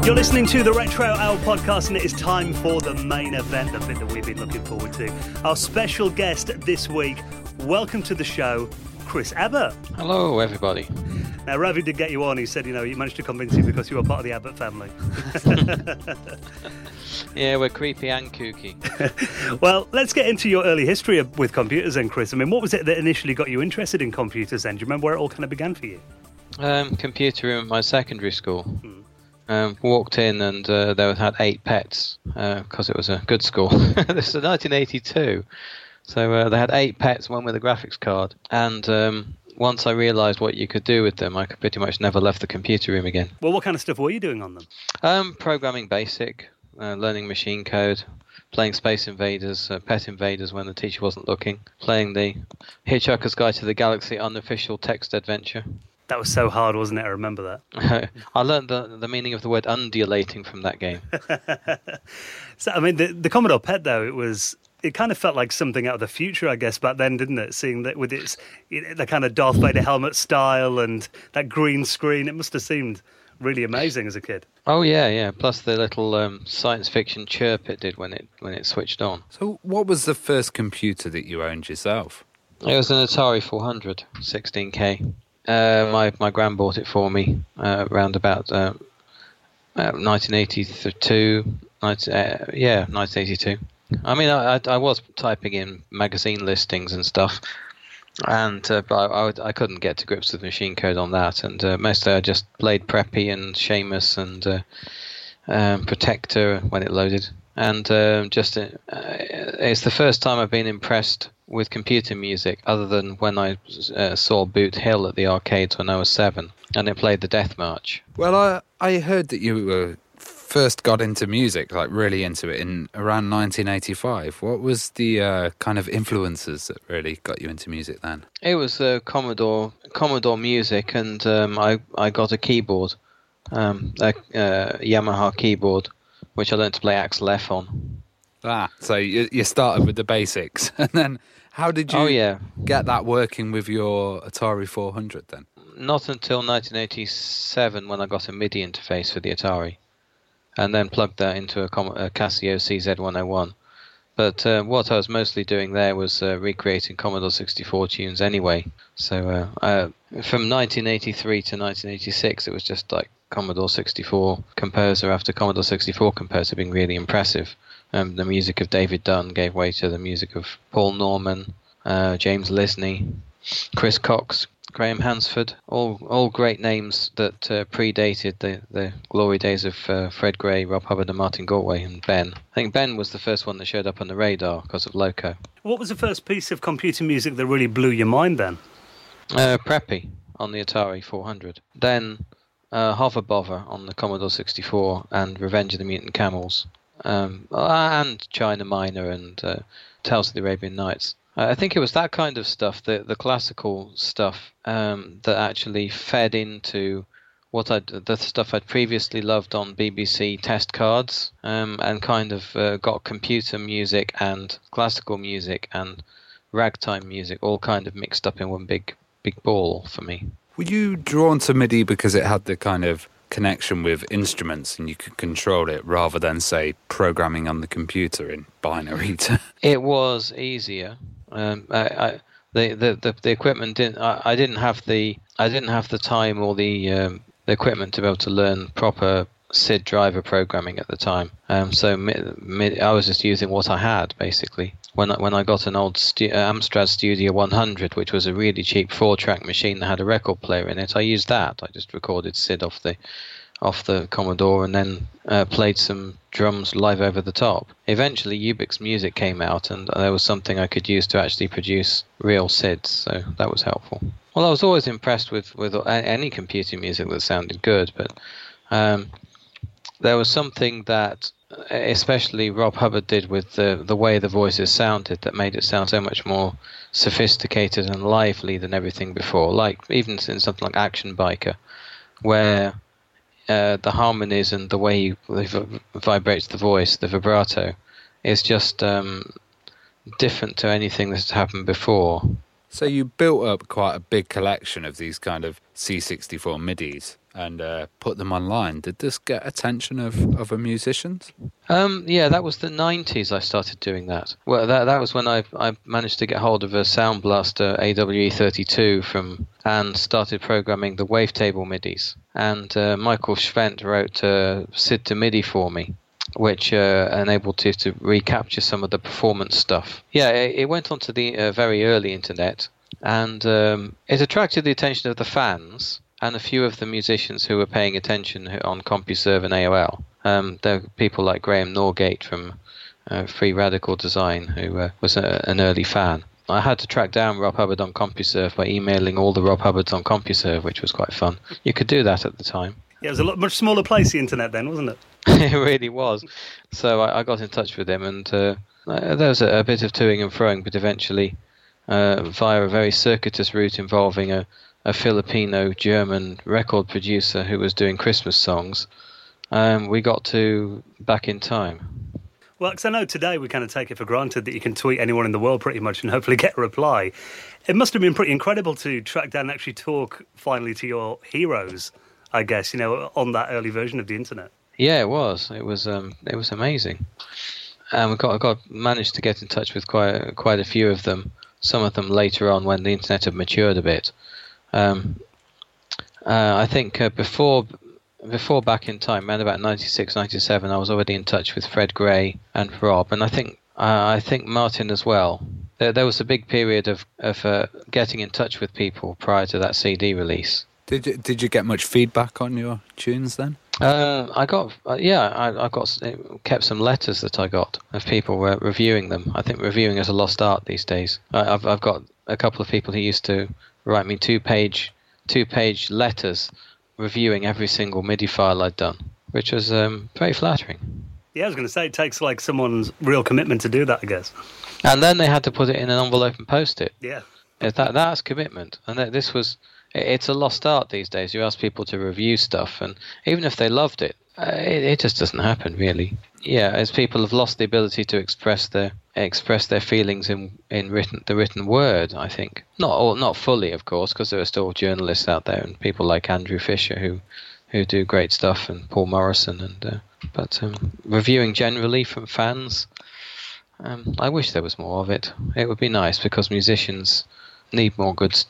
You're listening to the Retro Hour podcast, and it is time for the main event, the bit that we've been looking forward to. Our special guest this week, welcome to the show, Chris Abbott. Hello, everybody. Now, Ravi did get you on. He said, you know, you managed to convince you because you were part of the Abbott family. Yeah, we're creepy and kooky. well, let's get into your early history of- with computers then, Chris. I mean, what was it that initially got you interested in computers then? Do you remember where it all kind of began for you? Um, computer room at my secondary school. Um, walked in and uh, they had eight pets because it was a good school. this is 1982, so uh, they had eight pets, one with a graphics card. And um, once I realised what you could do with them, I could pretty much never left the computer room again. Well, what kind of stuff were you doing on them? Um, programming basic, uh, learning machine code, playing Space Invaders, uh, Pet Invaders when the teacher wasn't looking, playing the Hitchhiker's Guide to the Galaxy unofficial text adventure. That was so hard, wasn't it? I remember that. I learned the, the meaning of the word undulating from that game. So, I mean, the, the Commodore PET, though, it was. It kind of felt like something out of the future, I guess, back then, didn't it? Seeing that with its the kind of Darth Vader helmet style and that green screen, it must have seemed really amazing as a kid. Oh yeah, yeah. Plus the little um, science fiction chirp it did when it when it switched on. So, what was the first computer that you owned yourself? It was an Atari 400, 16K. Uh, my my gran bought it for me uh, around about uh, uh, 1982. 19, uh, yeah, 1982. I mean, I, I, I was typing in magazine listings and stuff, and uh, but I, I, couldn't get to grips with machine code on that. And uh, mostly I just played Preppie and Shamus and uh, um, Protector when it loaded. And um, just uh, it's the first time I've been impressed with computer music, other than when I uh, saw Boot Hill at the arcades when I was seven, and it played the Death March. Well, I I heard that you uh, first got into music, like really into it, in around 1985. What was the uh, kind of influences that really got you into music then? It was uh, Commodore Commodore Music, and um, I I got a keyboard, um, a uh, Yamaha keyboard, which I learned to play Axel F on. Ah, so you, you started with the basics, and then how did you Oh yeah, get that working with your Atari 400 then? not until 1987 when I got a MIDI interface for the Atari, and then plugged that into a, Com- a Casio CZ101. But uh, what I was mostly doing there was uh, recreating Commodore 64 tunes anyway. So uh, uh, from 1983 to 1986, it was just like Commodore 64 composer after Commodore 64 composer being really impressive. Um, the music of David Dunn gave way to the music of Paul Norman, uh, James Lisney, Chris Cox, Graham Hansford, all all great names that uh, predated the, the glory days of uh, Fred Gray, Rob Hubbard, and Martin Galway, and Ben. I think Ben was the first one that showed up on the radar because of Loco. What was the first piece of computer music that really blew your mind then? Uh, Preppie on the Atari 400. Then uh, Hover Bovver on the Commodore 64 and Revenge of the Mutant Camels. Um, and China Miner and uh, Tales of the Arabian Nights. I think it was that kind of stuff, the, the classical stuff, um, that actually fed into what I the stuff I'd previously loved on BBC test cards, um, and kind of uh, got computer music and classical music and ragtime music all kind of mixed up in one big big ball for me. Were you drawn to MIDI because it had the kind of connection with instruments and you could control it rather than, say, programming on the computer in binary? It was easier. Um, I, I, the, the, the the equipment didn't. I, I didn't have the I didn't have the time or the um, the equipment to be able to learn proper SID driver programming at the time. Um, so I was just using what I had basically. When I, when I got an old uh, Amstrad Studio 100, which was a really cheap four-track machine that had a record player in it, I used that. I just recorded SID off the off the Commodore and then uh, played some drums live over the top. Eventually, Ubik's Musik came out, and there was something I could use to actually produce real SIDs, so that was helpful. Well, I was always impressed with with any computer music that sounded good, but um, there was something that especially Rob Hubbard did with the the way the voices sounded that made it sound so much more sophisticated and lively than everything before. Like even in something like Action Biker, where uh, the harmonies and the way he vibrates the voice, the vibrato, is just um, different to anything that's happened before. So you built up quite a big collection of these kind of C64 MIDIs and uh, put them online. Did this get attention of other musicians? Um, yeah, that was the '90s. I started doing that. Well, that that was when I I managed to get hold of a Sound Blaster AWE32 from and started programming the wavetable MIDIs. And uh, Michael Schwendt wrote uh, SID to MIDI for me which uh, enabled you to recapture some of the performance stuff. Yeah, it, it went onto the uh, very early internet, and um, it attracted the attention of the fans and a few of the musicians who were paying attention on CompuServe and AOL. Um, there were people like Graham Norgate from uh, Free Radical Design, who uh, was a, an early fan. I had to track down Rob Hubbard on CompuServe by emailing all the Rob Hubbards on CompuServe, which was quite fun. You could do that at the time. Yeah, it was a lot, much smaller place, the internet then, wasn't it? it really was. So I, I, got in touch with him, and uh, there was a, a, bit of toing and froing, but eventually, uh, via a very circuitous route involving a, a Filipino German record producer who was doing Christmas songs, um, we got to back in time. Well, because I know today we kind of take it for granted that you can tweet anyone in the world pretty much and hopefully get a reply. It must have been pretty incredible to track down and actually talk finally to your heroes I guess you know, on that early version of the internet. Yeah, it was. It was. Um, it was amazing. And we got, got managed to get in touch with quite quite a few of them. Some of them later on when the internet had matured a bit. Um, uh, I think uh, before before back in time, around about 96, 97, I was already in touch with Fred Gray and Rob, and I think uh, I think Martin as well. There, there was a big period of of uh, getting in touch with people prior to that CD release. Did you, did you get much feedback on your tunes then? Uh, I got uh, yeah, I, I got kept some letters that I got of people were reviewing them. I think reviewing is a lost art these days. I, have I've got a couple of people who used to write me two page two page letters reviewing every single MIDI file I'd done, which was um, very flattering. Yeah, I was going to say it takes like someone's real commitment to do that, I guess. And then they had to put it in an envelope and post it. Yeah, that that's commitment, and that, this was it's a lost art these days. You ask people to review stuff, and even if they loved it, it, it, just doesn't happen really. Yeah, as people have lost the ability to express their express their feelings in in written the written word. I think not all, not fully, of course, because there are still journalists out there and people like Andrew Fisher who who do great stuff, and Paul Morrison, and uh, but um, reviewing generally from fans. Um, I wish there was more of it. It would be nice because musicians need more good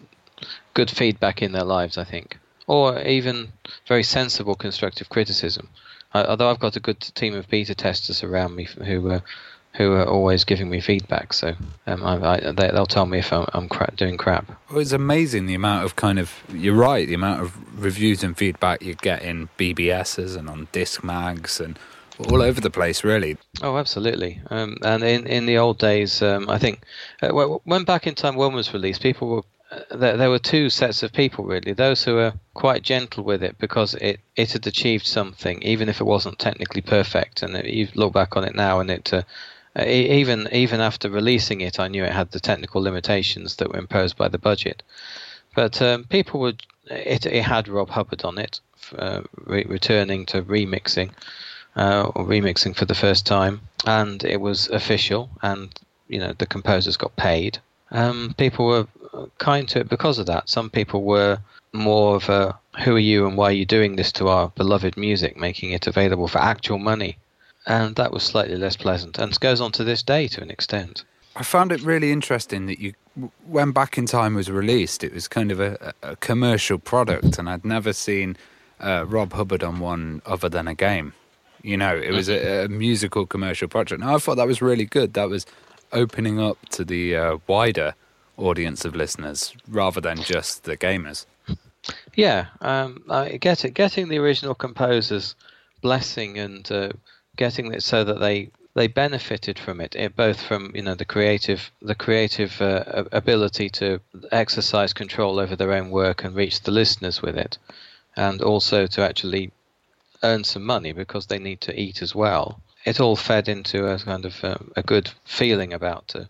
good feedback in their lives, I think, or even very sensible constructive criticism. I, although I've got a good team of beta testers around me who are who are always giving me feedback, so um, I, I, they, will tell me if I'm, I'm crap, doing crap. Well, it's amazing the amount of kind of you're right, the amount of reviews and feedback you get in BBSs and on disc mags and all over the place, really. Oh, absolutely. Um, and in in the old days, um, I think uh, when Back in Time One was released, people were there, there were two sets of people really. Those who were quite gentle with it because it, it had achieved something, even if it wasn't technically perfect. And it, you look back on it now, and it uh, even even after releasing it, I knew it had the technical limitations that were imposed by the budget. But um, people would it, it had Rob Hubbard on it, uh, re- returning to remixing uh, or remixing for the first time, and it was official, and you know the composers got paid. Um, people were kind to it because of that. Some people were more of a who are you and why are you doing this to our beloved music, making it available for actual money. And that was slightly less pleasant and goes on to this day to an extent. I found it really interesting that you, when Back in Time was released, it was kind of a, a commercial product, and I'd never seen uh, Rob Hubbard on one other than a game. You know, it was a, a musical commercial project. And I thought that was really good. That was opening up to the uh, wider audience of listeners rather than just the gamers. Yeah, um, I get it. Getting the original composers' blessing and uh, getting it so that they they benefited from it, it, both from you know the creative the creative uh, ability to exercise control over their own work and reach the listeners with it, and also to actually earn some money because they need to eat as well. It all fed into a kind of uh, a good feeling about uh,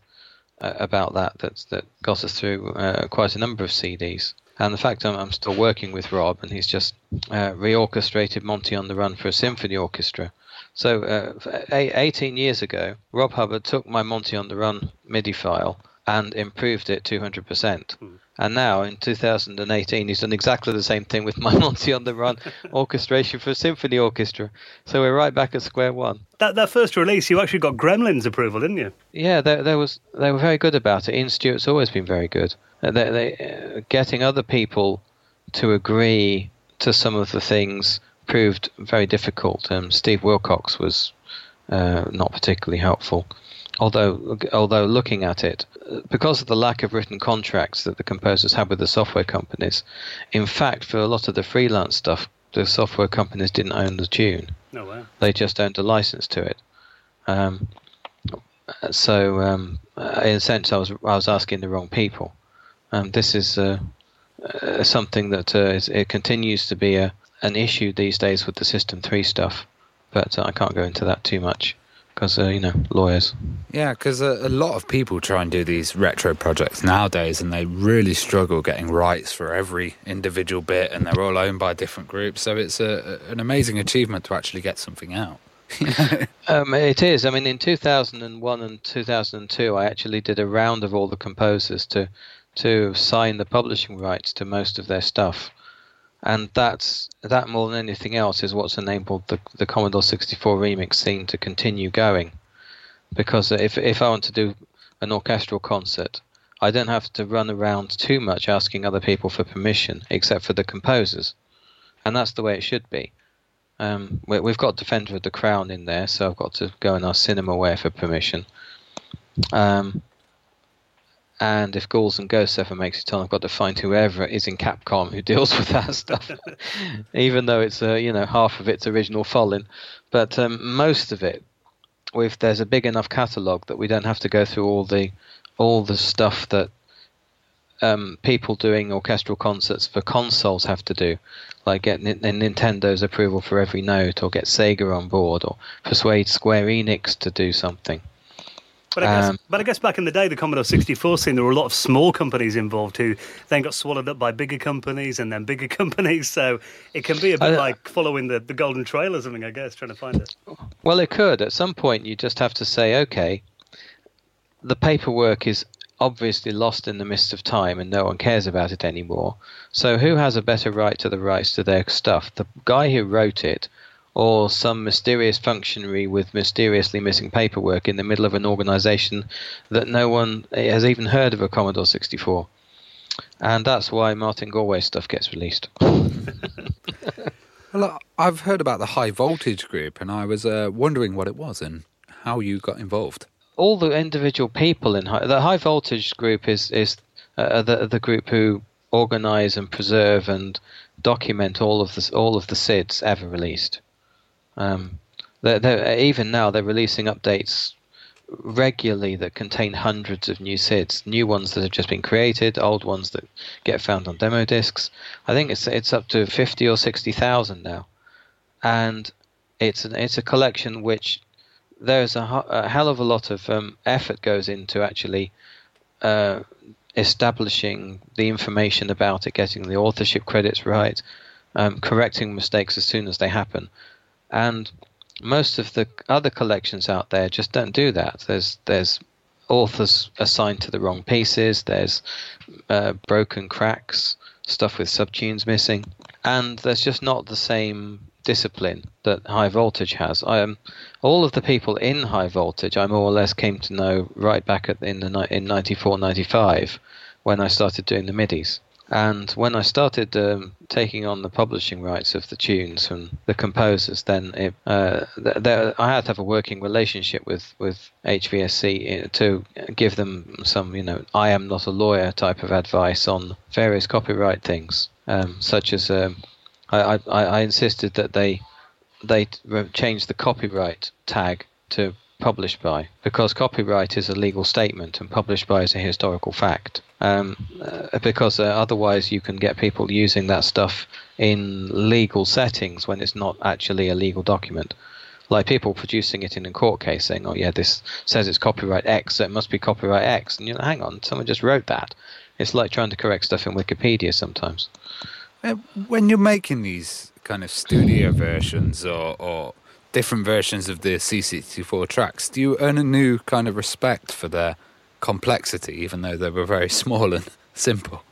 about that that that got us through uh, quite a number of CDs. And the fact I'm, I'm still working with Rob, and he's just uh, reorchestrated Monty on the Run for a symphony orchestra. So, uh, 18 years ago, Rob Hubbard took my Monty on the Run MIDI file and improved it 200%. Mm. And now in 2018, he's done exactly the same thing with my Monty on the Run orchestration for symphony orchestra. So we're right back at square one. That that first release, you actually got Gremlins approval, didn't you? Yeah, there, there was. They were very good about it. Ian Stewart's always been very good. Uh, they, they, uh, getting other people to agree to some of the things proved very difficult. Um, Steve Wilcox was uh, not particularly helpful although although looking at it, because of the lack of written contracts that the composers had with the software companies, in fact, for a lot of the freelance stuff, the software companies didn't own the tune. No way. They just owned a license to it. Um, so, um, in a sense, I was I was asking the wrong people. Um, this is uh, uh, something that uh, is, it continues to be a an issue these days with the System Three stuff, but I can't go into that too much because uh, you know lawyers. Yeah, because a, a, lot of people try and do these retro projects nowadays, and they really struggle getting rights for every individual bit, and they're all owned by different groups. So it's a, an amazing achievement to actually get something out. um, it is. I mean, in 2001 and 2002, I actually did a round of all the composers to to sign the publishing rights to most of their stuff and that's that more than anything else is what's enabled the the Commodore 64 remix scene to continue going. Because if if I want to do an orchestral concert, I don't have to run around too much asking other people for permission, except for the composers, and that's the way it should be. Um, we, have got Defender of the Crown in there, so I've got to go and ask Cinemaware for permission. Um, and if Ghouls and Ghosts ever makes it on, I've got to find whoever is in Capcom who deals with that stuff. Even though it's uh, you know half of its original following, but um, most of it, if there's a big enough catalogue that we don't have to go through all the all the stuff that um, people doing orchestral concerts for consoles have to do, like get N- Nintendo's approval for every note, or get Sega on board, or persuade Square Enix to do something. But I, guess, um, but I guess back in the day, the Commodore 64 scene, there were a lot of small companies involved who then got swallowed up by bigger companies and then bigger companies. So it can be a bit uh, like following the, the golden trail or something, I guess, trying to find it. Well, it could. At some point, you just have to say, okay, the paperwork is obviously lost in the mist of time and no one cares about it anymore. So who has a better right to the rights to their stuff? The guy who wrote it or some mysterious functionary with mysteriously missing paperwork in the middle of an organization that no one has even heard of a Commodore 64. And that's why Martin Galway stuff gets released. well, I've heard about the high voltage group, and I was uh, wondering what it was and how you got involved. All the individual people in high, the high voltage group is is uh, the the group who organize and preserve and document all of the all of the SIDs ever released. Um, they're, they're, even now, they're releasing updates regularly that contain hundreds of new SIDs, new ones that have just been created, old ones that get found on demo discs. I think it's it's up to fifty or sixty thousand now, and it's an, it's a collection which there's a, a hell of a lot of um, effort goes into actually uh, establishing the information about it, getting the authorship credits right, um, correcting mistakes as soon as they happen and most of the other collections out there just don't do that. There's there's authors assigned to the wrong pieces. There's uh, broken cracks, stuff with subtunes missing, and there's just not the same discipline that high voltage has. I am all of the people in high voltage. I more or less came to know right back at, in the in 94, 95 when I started doing the midis. And when I started um, taking on the publishing rights of the tunes from the composers, then it, uh, th- th- I had to have a working relationship with, with HVSC to give them some, you know, I am not a lawyer type of advice on various copyright things, um, such as um, I, I, I insisted that they they change the copyright tag to published by because copyright is a legal statement and published by is a historical fact. Um, uh, because uh, otherwise, you can get people using that stuff in legal settings when it's not actually a legal document. Like people producing it in a court case saying, oh, yeah, this says it's copyright X, so it must be copyright X. And you hang on, someone just wrote that. It's like trying to correct stuff in Wikipedia sometimes. Uh, when you're making these kind of studio versions or, or different versions of the C64 tracks, do you earn a new kind of respect for their complexity, even though they were very small and simple?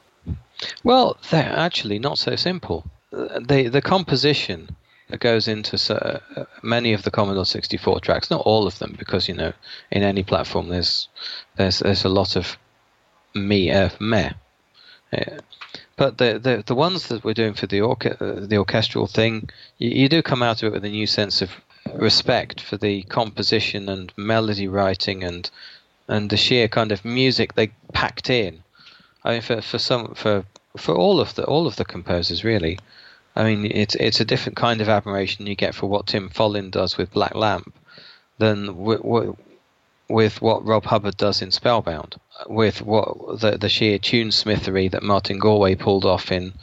Well, they're actually not so simple. The the composition that goes into so, uh, many of the Commodore 64 tracks, not all of them, because you know, in any platform there's there's there's a lot of me uh, meh. Yeah. But the, the the ones that we're doing for the orca- uh, the orchestral thing, you, you do come out of it with a new sense of respect for the composition and melody writing and and the sheer kind of music they packed in. I mean, for for some for for all of the all of the composers really. I mean, it's it's a different kind of admiration you get for what Tim Follin does with Black Lamp than w- w- with what Rob Hubbard does in Spellbound, with what the the sheer tunesmithery that Martin Galway pulled off in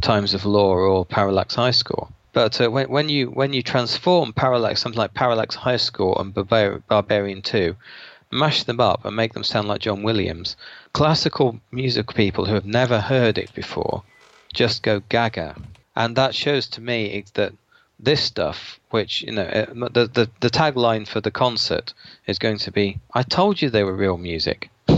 Times of Lore or Parallax High Score. But uh, when, when you when you transform Parallax, something like Parallax High Score and Barbar- Barbarian 2, mash them up and make them sound like John Williams, classical music people who have never heard it before just go gaga. And that shows to me that this stuff, which you know, uh, the, the the tagline for the concert is going to be, "I told you they were real music,"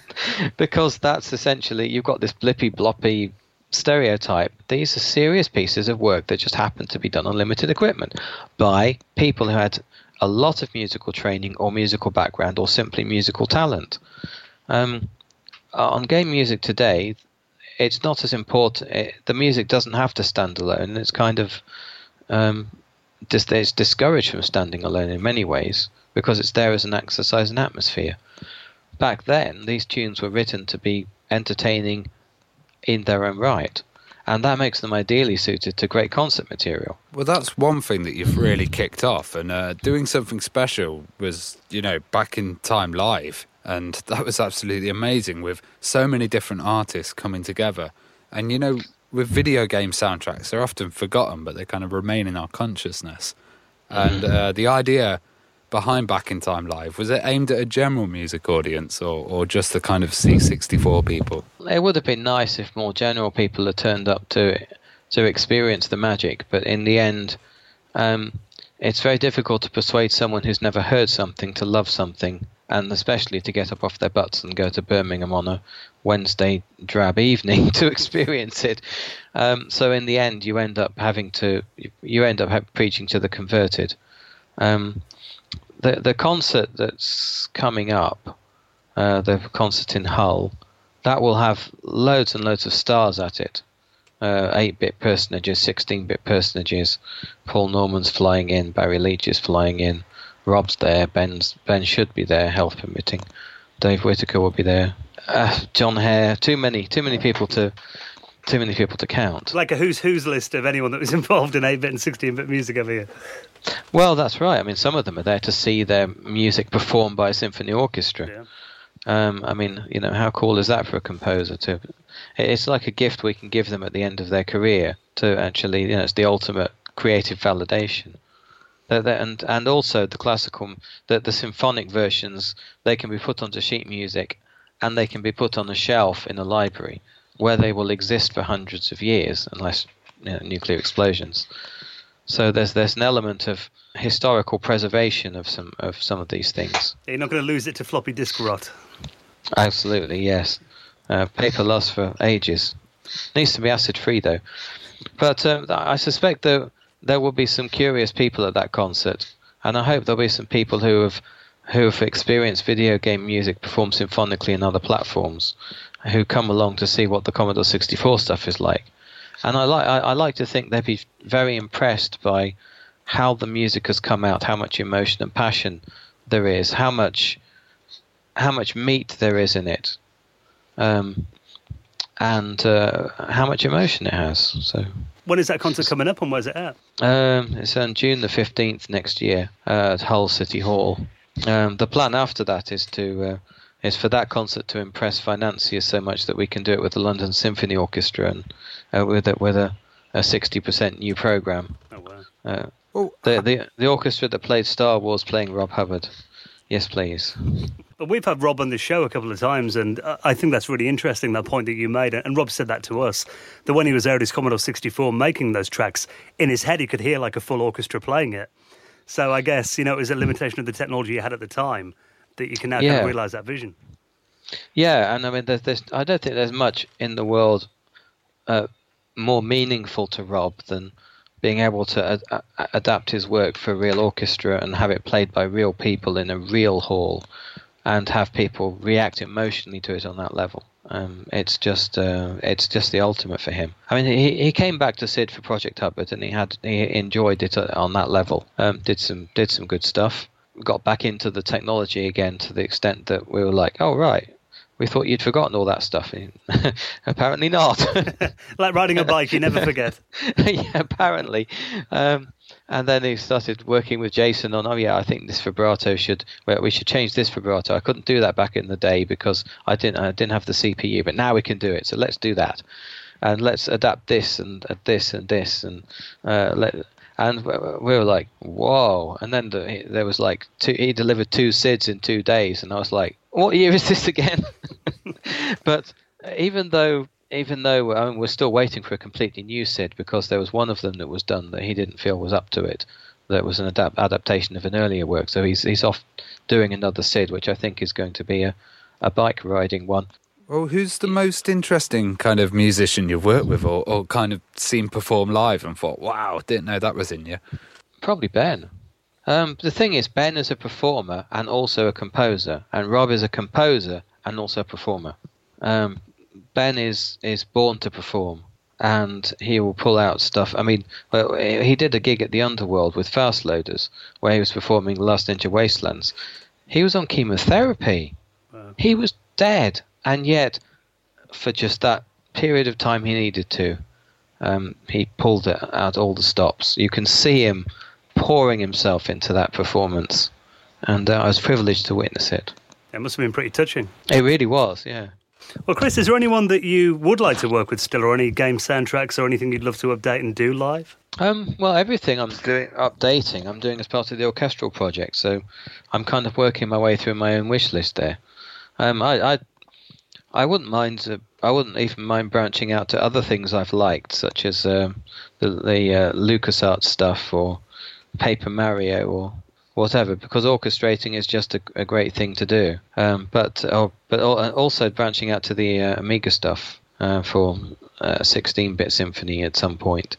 because that's essentially you've got this blippy bloppy stereotype. These are serious pieces of work that just happen to be done on limited equipment by people who had a lot of musical training or musical background or simply musical talent. Um, on game music today, it's not as important. It, the music doesn't have to stand alone. It's kind of um, dis- it's discouraged from standing alone in many ways because it's there as an exercise in atmosphere. Back then, these tunes were written to be entertaining in their own right. And that makes them ideally suited to great concert material. Well, that's one thing that you've really kicked off. And uh, doing something special was, you know, back in time live. And that was absolutely amazing with so many different artists coming together. And, you know, with video game soundtracks, they're often forgotten, but they kind of remain in our consciousness. And uh, the idea behind Back in Time Live? Was it aimed at a general music audience or, or just the kind of C64 people? It would have been nice if more general people had turned up to to experience the magic, but in the end, um, it's very difficult to persuade someone who's never heard something to love something, and especially to get up off their butts and go to Birmingham on a Wednesday drab evening to experience it. Um, so in the end, you end up having to you end up preaching to the converted. Um, the the concert that's coming up, uh, the concert in Hull, that will have loads and loads of stars at it. Uh, 8-bit personages, 16-bit personages. Paul Norman's flying in, Barry Leitch is flying in, Rob's there, Ben's Ben should be there, health permitting. Dave Whittaker will be there. Uh, Jon Hare, too many, too many people to too many people to count. Like a who's who's list of anyone that was involved in 8 bit and 16 bit music over here. Well, that's right. I mean, some of them are there to see their music performed by a symphony orchestra. Yeah. Um, I mean, you know, how cool is that for a composer to? It's like a gift we can give them at the end of their career to actually, you know, it's the ultimate creative validation. And and also the classical, the the symphonic versions, they can be put onto sheet music, and they can be put on a shelf in a library where they will exist for hundreds of years unless you know, nuclear explosions. So there's there's an element of historical preservation of some of some of these things. You're not going to lose it to floppy disk rot. Absolutely, yes. Uh, paper lasts for ages. Needs to be acid free though. But um, I suspect that there will be some curious people at that concert, and I hope there'll be some people who have who have experienced video game music performed symphonically in other platforms, who come along to see what the Commodore 64 stuff is like. And I like I, I like to think they'd be very impressed by how the music has come out, how much emotion and passion there is, how much how much meat there is in it, um, and uh, how much emotion it has. So When is that concert coming up and where's it at? um, it's on June the fifteenth next year uh, at Hull City Hall. Um, the plan after that is to uh, is for that concert to impress financiers so much that we can do it with the London Symphony Orchestra and uh, with a, with a a sixty percent new program. Oh, wow. Uh, Well, the, the the orchestra that played Star Wars playing Rob Hubbard. Yes, please. But we've had Rob on the show a couple of times, and uh, I think that's really interesting, that point that you made. And Rob said that to us, that when he was there at his Commodore 64 making those tracks, in his head he could hear like a full orchestra playing it. So I guess, you know, it was a limitation of the technology he had at the time that you can now kind of realise that vision. Yeah, and I mean, there's, there's I don't think there's much in the world uh, more meaningful to Rob than being able to ad- adapt his work for real orchestra and have it played by real people in a real hall, and have people react emotionally to it on that level. Um, it's just uh, it's just the ultimate for him. I mean, he he came back to Sid for Project Hubbard, and he had he enjoyed it uh, on that level. Um, did some did some good stuff. Got back into the technology again to the extent that we were like, oh right, we thought you'd forgotten all that stuff. apparently not. Like riding a bike, you never forget. yeah, apparently. Um, and then he started working with Jason on, oh yeah, I think this vibrato should, well, we should change this vibrato. I couldn't do that back in the day because I didn't, I didn't have the CPU, but now we can do it. So let's do that, and let's adapt this and uh, this and this, and uh, let. And we we were like, whoa! And then the, there was like two. He delivered two SIDS in two days, and I was like, what year is this again? but even though even though I mean, we're still waiting for a completely new Sid because there was one of them that was done that he didn't feel was up to it. That was an adapt- adaptation of an earlier work. So he's he's off doing another Sid, which I think is going to be a, a bike riding one. Well, who's the most interesting kind of musician you've worked with, or, or kind of seen perform live and thought, "Wow, didn't know that was in you." Probably Ben. Um, the thing is, Ben is a performer and also a composer, and Rob is a composer and also a performer. Um, ben is is born to perform, and he will pull out stuff. I mean, well, he did a gig at the Underworld with Fast Loaders, where he was performing Last Ninja Wastelands. He was on chemotherapy. He was dead, and yet, for just that period of time he needed to, um, he pulled out all the stops. You can see him pouring himself into that performance, and uh, I was privileged to witness it. It must have been pretty touching. It really was, yeah. Well, Chris, is there anyone that you would like to work with still, or any game soundtracks, or anything you'd love to update and do live? Um, well, everything I'm doing, updating, I'm doing as part of the orchestral project, so I'm kind of working my way through my own wish list there. Um, I, I, I wouldn't mind. Uh, I wouldn't even mind branching out to other things I've liked, such as um, the, the uh, LucasArts stuff or Paper Mario or whatever, because orchestrating is just a, a great thing to do. Um, but oh, but also branching out to the uh, Amiga stuff uh, for uh, 16-bit symphony at some point.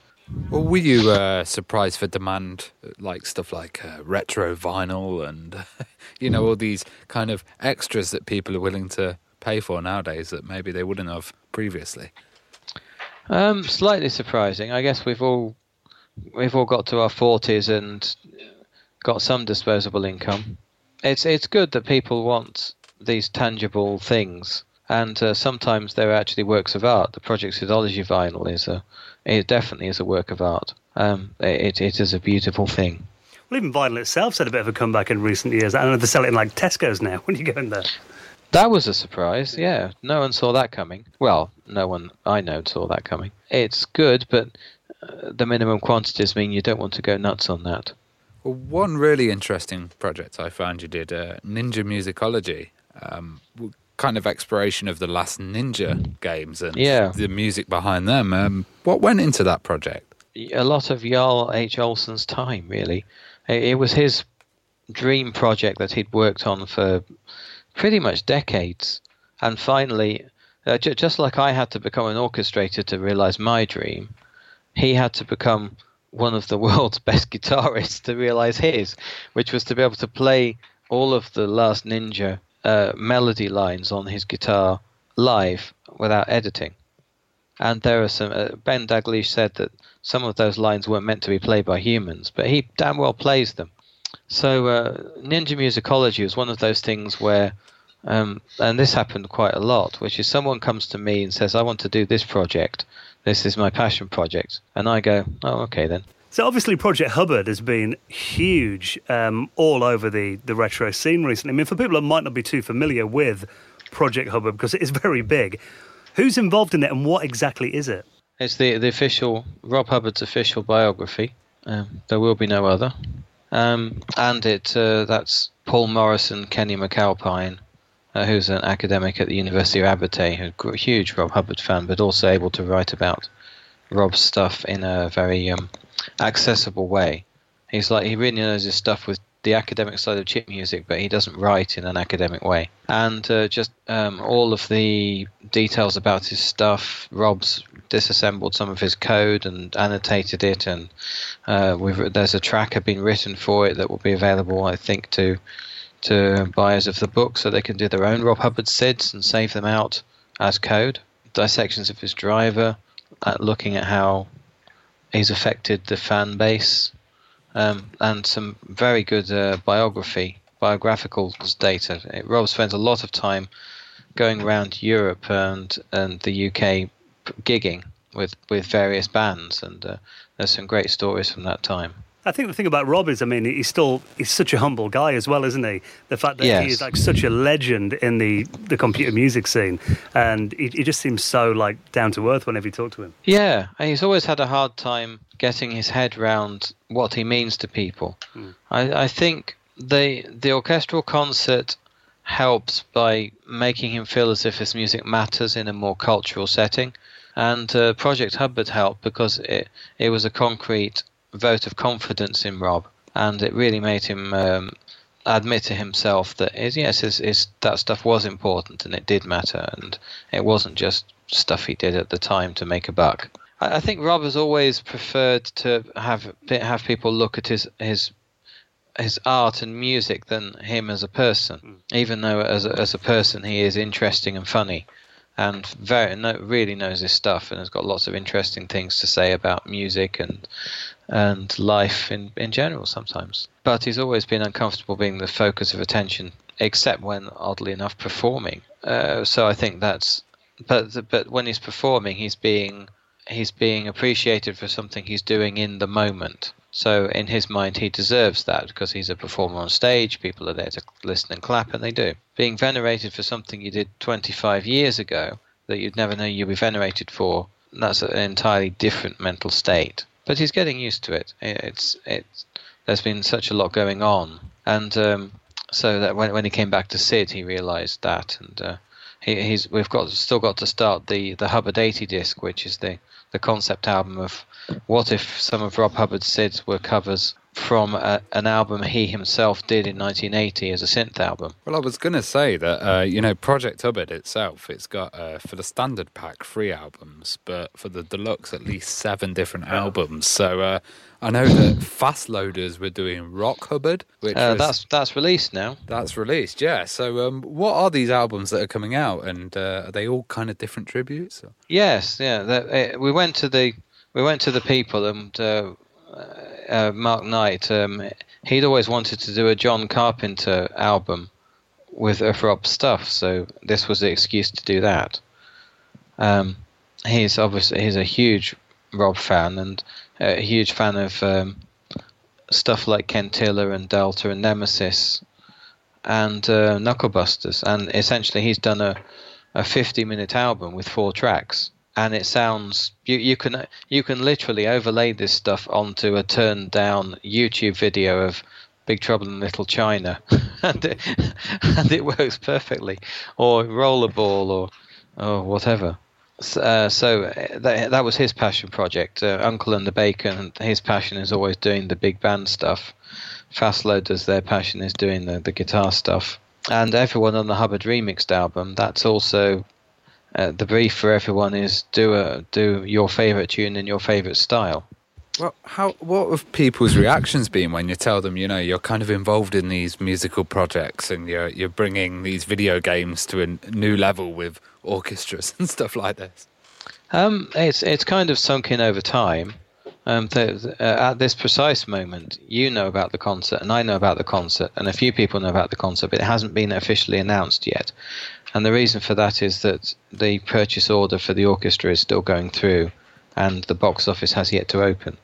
Well, were you uh, surprised for demand, like stuff like uh, retro vinyl and you know all these kind of extras that people are willing to pay for nowadays that maybe they wouldn't have previously? Um, slightly surprising. I guess we've all we've all got to our forties and got some disposable income. It's it's good that people want these tangible things, and uh, sometimes they're actually works of art. The Project Sidologie vinyl is a it definitely is a work of art. Um, it it is a beautiful thing. Well, even vinyl itself's had a bit of a comeback in recent years. I don't know they sell it in like Tesco's now when you go in there. That was a surprise. Yeah, no one saw that coming. Well, no one I know saw that coming. It's good, but uh, the minimum quantities mean you don't want to go nuts on that. Well, one really interesting project I found you did, uh, Ninja Musicology, um, kind of exploration of the last Ninja games and Yeah. the music behind them. Um, what went into that project? a lot of Jarl H. Olsen's time, really. It, it was his dream project that he'd worked on for pretty much decades. And finally, uh, ju- just like I had to become an orchestrator to realize my dream, he had to become one of the world's best guitarists to realize his, which was to be able to play all of the Last Ninja uh, melody lines on his guitar live without editing. And there are some. Uh, ben Daglish said that some of those lines weren't meant to be played by humans, but he damn well plays them. So uh, ninja musicology was one of those things where, um, and this happened quite a lot, which is someone comes to me and says, "I want to do this project. This is my passion project," and I go, "Oh, okay then." So obviously, Project Hubbard has been huge um, all over the, the retro scene recently. I mean, for people that might not be too familiar with Project Hubbard, because it is very big, who's involved in it and what exactly is it? It's the the official Rob Hubbard's official biography. Um, there will be no other, um, and it uh, that's Paul Morrison, Kenny McAlpine, uh, who's an academic at the University of Abertay, a huge Rob Hubbard fan, but also able to write about Rob's stuff in a very um, accessible way. He's like he really knows his stuff with the academic side of chip music, but he doesn't write in an academic way. And uh, just um, all of the details about his stuff, Rob's disassembled some of his code and annotated it, and uh, there's a tracker being written for it that will be available, I think, to to buyers of the book, so they can do their own Rob Hubbard SIDs and save them out as code. Dissections of his driver, uh, looking at how he's affected the fan base, um, and some very good uh, biography, biographical data. Rob spends a lot of time going around Europe and and the UK gigging with with various bands, and uh, there's some great stories from that time. I think the thing about Rob is, I mean, he's still he's such a humble guy as well, isn't he? The fact that yes. he is like such a legend in the, the computer music scene, and he, he just seems so like down to earth whenever you talk to him. Yeah, and he's always had a hard time getting his head round what he means to people. Mm. I, I think the the orchestral concert helps by making him feel as if his music matters in a more cultural setting. And uh, Project Hubbard helped because it it was a concrete vote of confidence in Rob, and it really made him um, admit to himself that his, yes, his, his, that stuff was important and it did matter, and it wasn't just stuff he did at the time to make a buck. I, I think Rob has always preferred to have have people look at his his his art and music than him as a person, mm. even though as a, as a person he is interesting and funny and very no, really knows his stuff and has got lots of interesting things to say about music and and life in in general sometimes. But he's always been uncomfortable being the focus of attention, except when oddly enough performing. Uh, so I think that's but but when he's performing, he's being he's being appreciated for something he's doing in the moment. So in his mind, he deserves that because he's a performer on stage. People are there to listen and clap, and they do. Being venerated for something you did 25 years ago that you'd never know you'd be venerated for, that's an entirely different mental state. But he's getting used to it. It's it's there's been such a lot going on, and um, so that when when he came back to Sid, he realised that, and uh, he, he's we've got still got to start the the Hubbard 80 disc, which is the the concept album of what if some of Rob Hubbard's SIDs were covers from a, an album he himself did in 1980 as a synth album. Well, I was going to say that, uh, you know, Project Hubbard itself, it's got, uh, for the standard pack, three albums, but for the deluxe, at least seven different albums. So uh, I know that Fast Loaders were doing Rock Hubbard, which uh, was, that's that's released now. That's released, yeah. So, um, what are these albums that are coming out, and uh, are they all kind of different tributes? Or? Yes, yeah. We went to the we went to the people, and uh, uh, Mark Knight, um, he'd always wanted to do a John Carpenter album with uh, Rob stuff, so this was the excuse to do that. Um, he's obviously he's a huge Rob fan and a huge fan of um, stuff like Kentilla and Delta and Nemesis and uh, Knucklebusters, and essentially he's done a a 50 minute album with four tracks and it sounds you, you can you can literally overlay this stuff onto a turned down YouTube video of Big Trouble in Little China, and it, and it works perfectly, or Rollerball, or or whatever. Uh, so uh, that, that was his passion project. Uh, Uncle and the Bacon, his passion is always doing the big band stuff. Fast Loaders, their passion is doing the, the guitar stuff. And everyone on the Hubbard remixed album, that's also uh, the brief for everyone is do a do your favorite tune in your favorite style. Well, how what have people's reactions been when you tell them, you know, you're kind of involved in these musical projects and you're you're bringing these video games to a new level with orchestras and stuff like this? Um, it's it's kind of sunk in over time. Um, the, uh, at this precise moment, you know about the concert, and I know about the concert, and a few people know about the concert, but it hasn't been officially announced yet. And the reason for that is that the purchase order for the orchestra is still going through, and the box office has yet to open.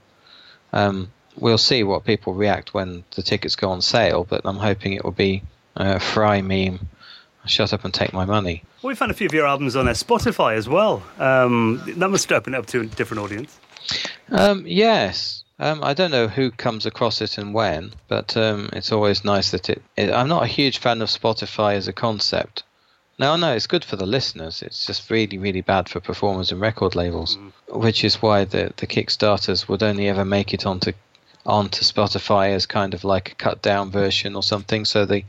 Um, we'll see what people react when the tickets go on sale, but I'm hoping it will be a Fry meme. Shut up and take my money. Well, we found a few of your albums on Spotify as well. Um, that must open it up to a different audience. Um, yes. Um, I don't know who comes across it and when, but um, it's always nice that it, it, I'm not a huge fan of Spotify as a concept. No, no, it's good for the listeners. It's just really, really bad for performers and record labels, mm. which is why the the Kickstarters would only ever make it onto onto Spotify as kind of like a cut down version or something, so the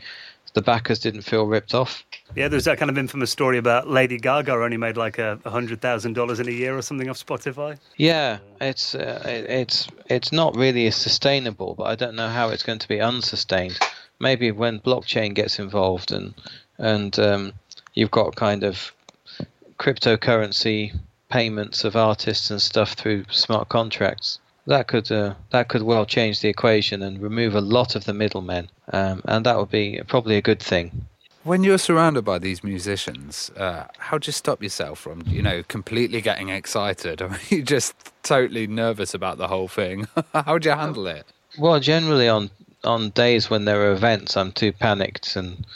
the backers didn't feel ripped off. Yeah, there's that kind of infamous story about Lady Gaga only made like a hundred thousand dollars in a year or something off Spotify. Yeah, it's uh, it's it's not really sustainable, but I don't know how it's going to be unsustained. Maybe when blockchain gets involved and and um, you've got kind of cryptocurrency payments of artists and stuff through smart contracts. That could uh, that could well change the equation and remove a lot of the middlemen, um, and that would be probably a good thing. When you're surrounded by these musicians, uh, how do you stop yourself from, you know, completely getting excited? Or are you just totally nervous about the whole thing? how do you handle it? Well, generally on on days when there are events, I'm too panicked and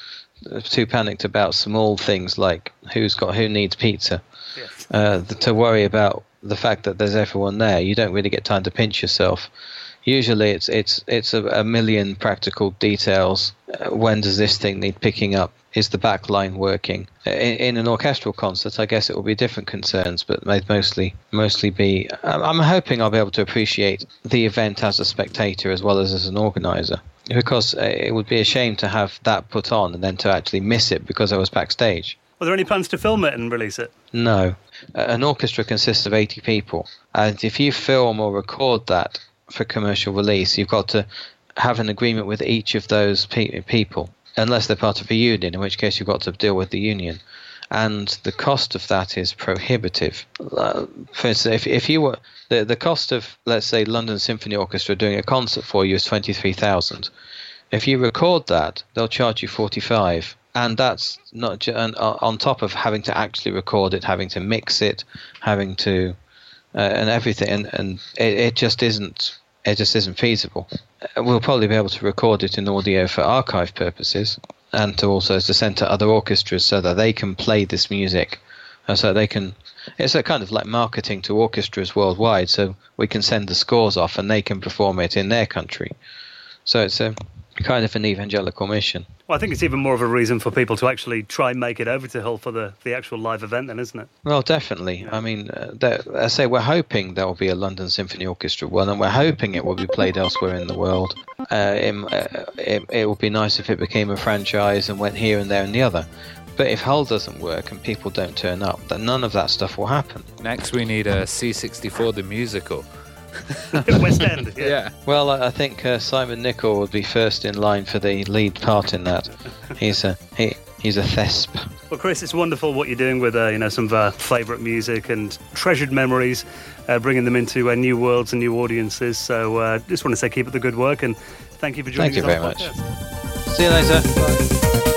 too panicked about small things like who's got who needs pizza. Yes. Uh, to worry about the fact that there's everyone there, you don't really get time to pinch yourself. Usually, it's it's it's a, a million practical details. Uh, when does this thing need picking up? Is the back line working? In, in, an orchestral concert, I guess it will be different concerns, but mostly mostly be. I'm hoping I'll be able to appreciate the event as a spectator as well as as an organizer because it would be a shame to have that put on and then to actually miss it because I was backstage. Were there any plans to film it and release it? No. An orchestra consists of 80 people, and if you film or record that for commercial release, you've got to have an agreement with each of those pe- people, unless they're part of a union, in which case you've got to deal with the union. And the cost of that is prohibitive. Uh, for instance, if, if you were the the cost of let's say London Symphony Orchestra doing a concert for you is twenty three thousand. If you record that, they'll charge you forty five, and that's not and, uh, on top of having to actually record it, having to mix it, having to uh, and everything, and, and it, it just isn't it just isn't feasible. Uh, we'll probably be able to record it in audio for archive purposes, and to also to send to other orchestras so that they can play this music, and so they can it's a kind of like marketing to orchestras worldwide, so we can send the scores off and they can perform it in their country. So it's a kind of an evangelical mission. Well, I think it's even more of a reason for people to actually try and make it over to Hull for the, the actual live event, then, isn't it? Well, definitely. Yeah. I mean, uh, I say we're hoping there will be a London Symphony Orchestra one, and we're hoping it will be played elsewhere in the world. Uh, it, uh, it, it would be nice if it became a franchise and went here and there and the other. But if Hull doesn't work and people don't turn up, then none of that stuff will happen. Next, we need a C64 the musical. West End, yeah. yeah. Well, I think uh, Simon Nicol would be first in line for the lead part in that. He's a he, he's a thesp. Well, Chris, it's wonderful what you're doing with uh, you know some of our favourite music and treasured memories, uh, bringing them into uh, new worlds and new audiences. So, uh, just want to say keep up the good work and thank you for joining thank us. Thank you very much. See you later. Bye.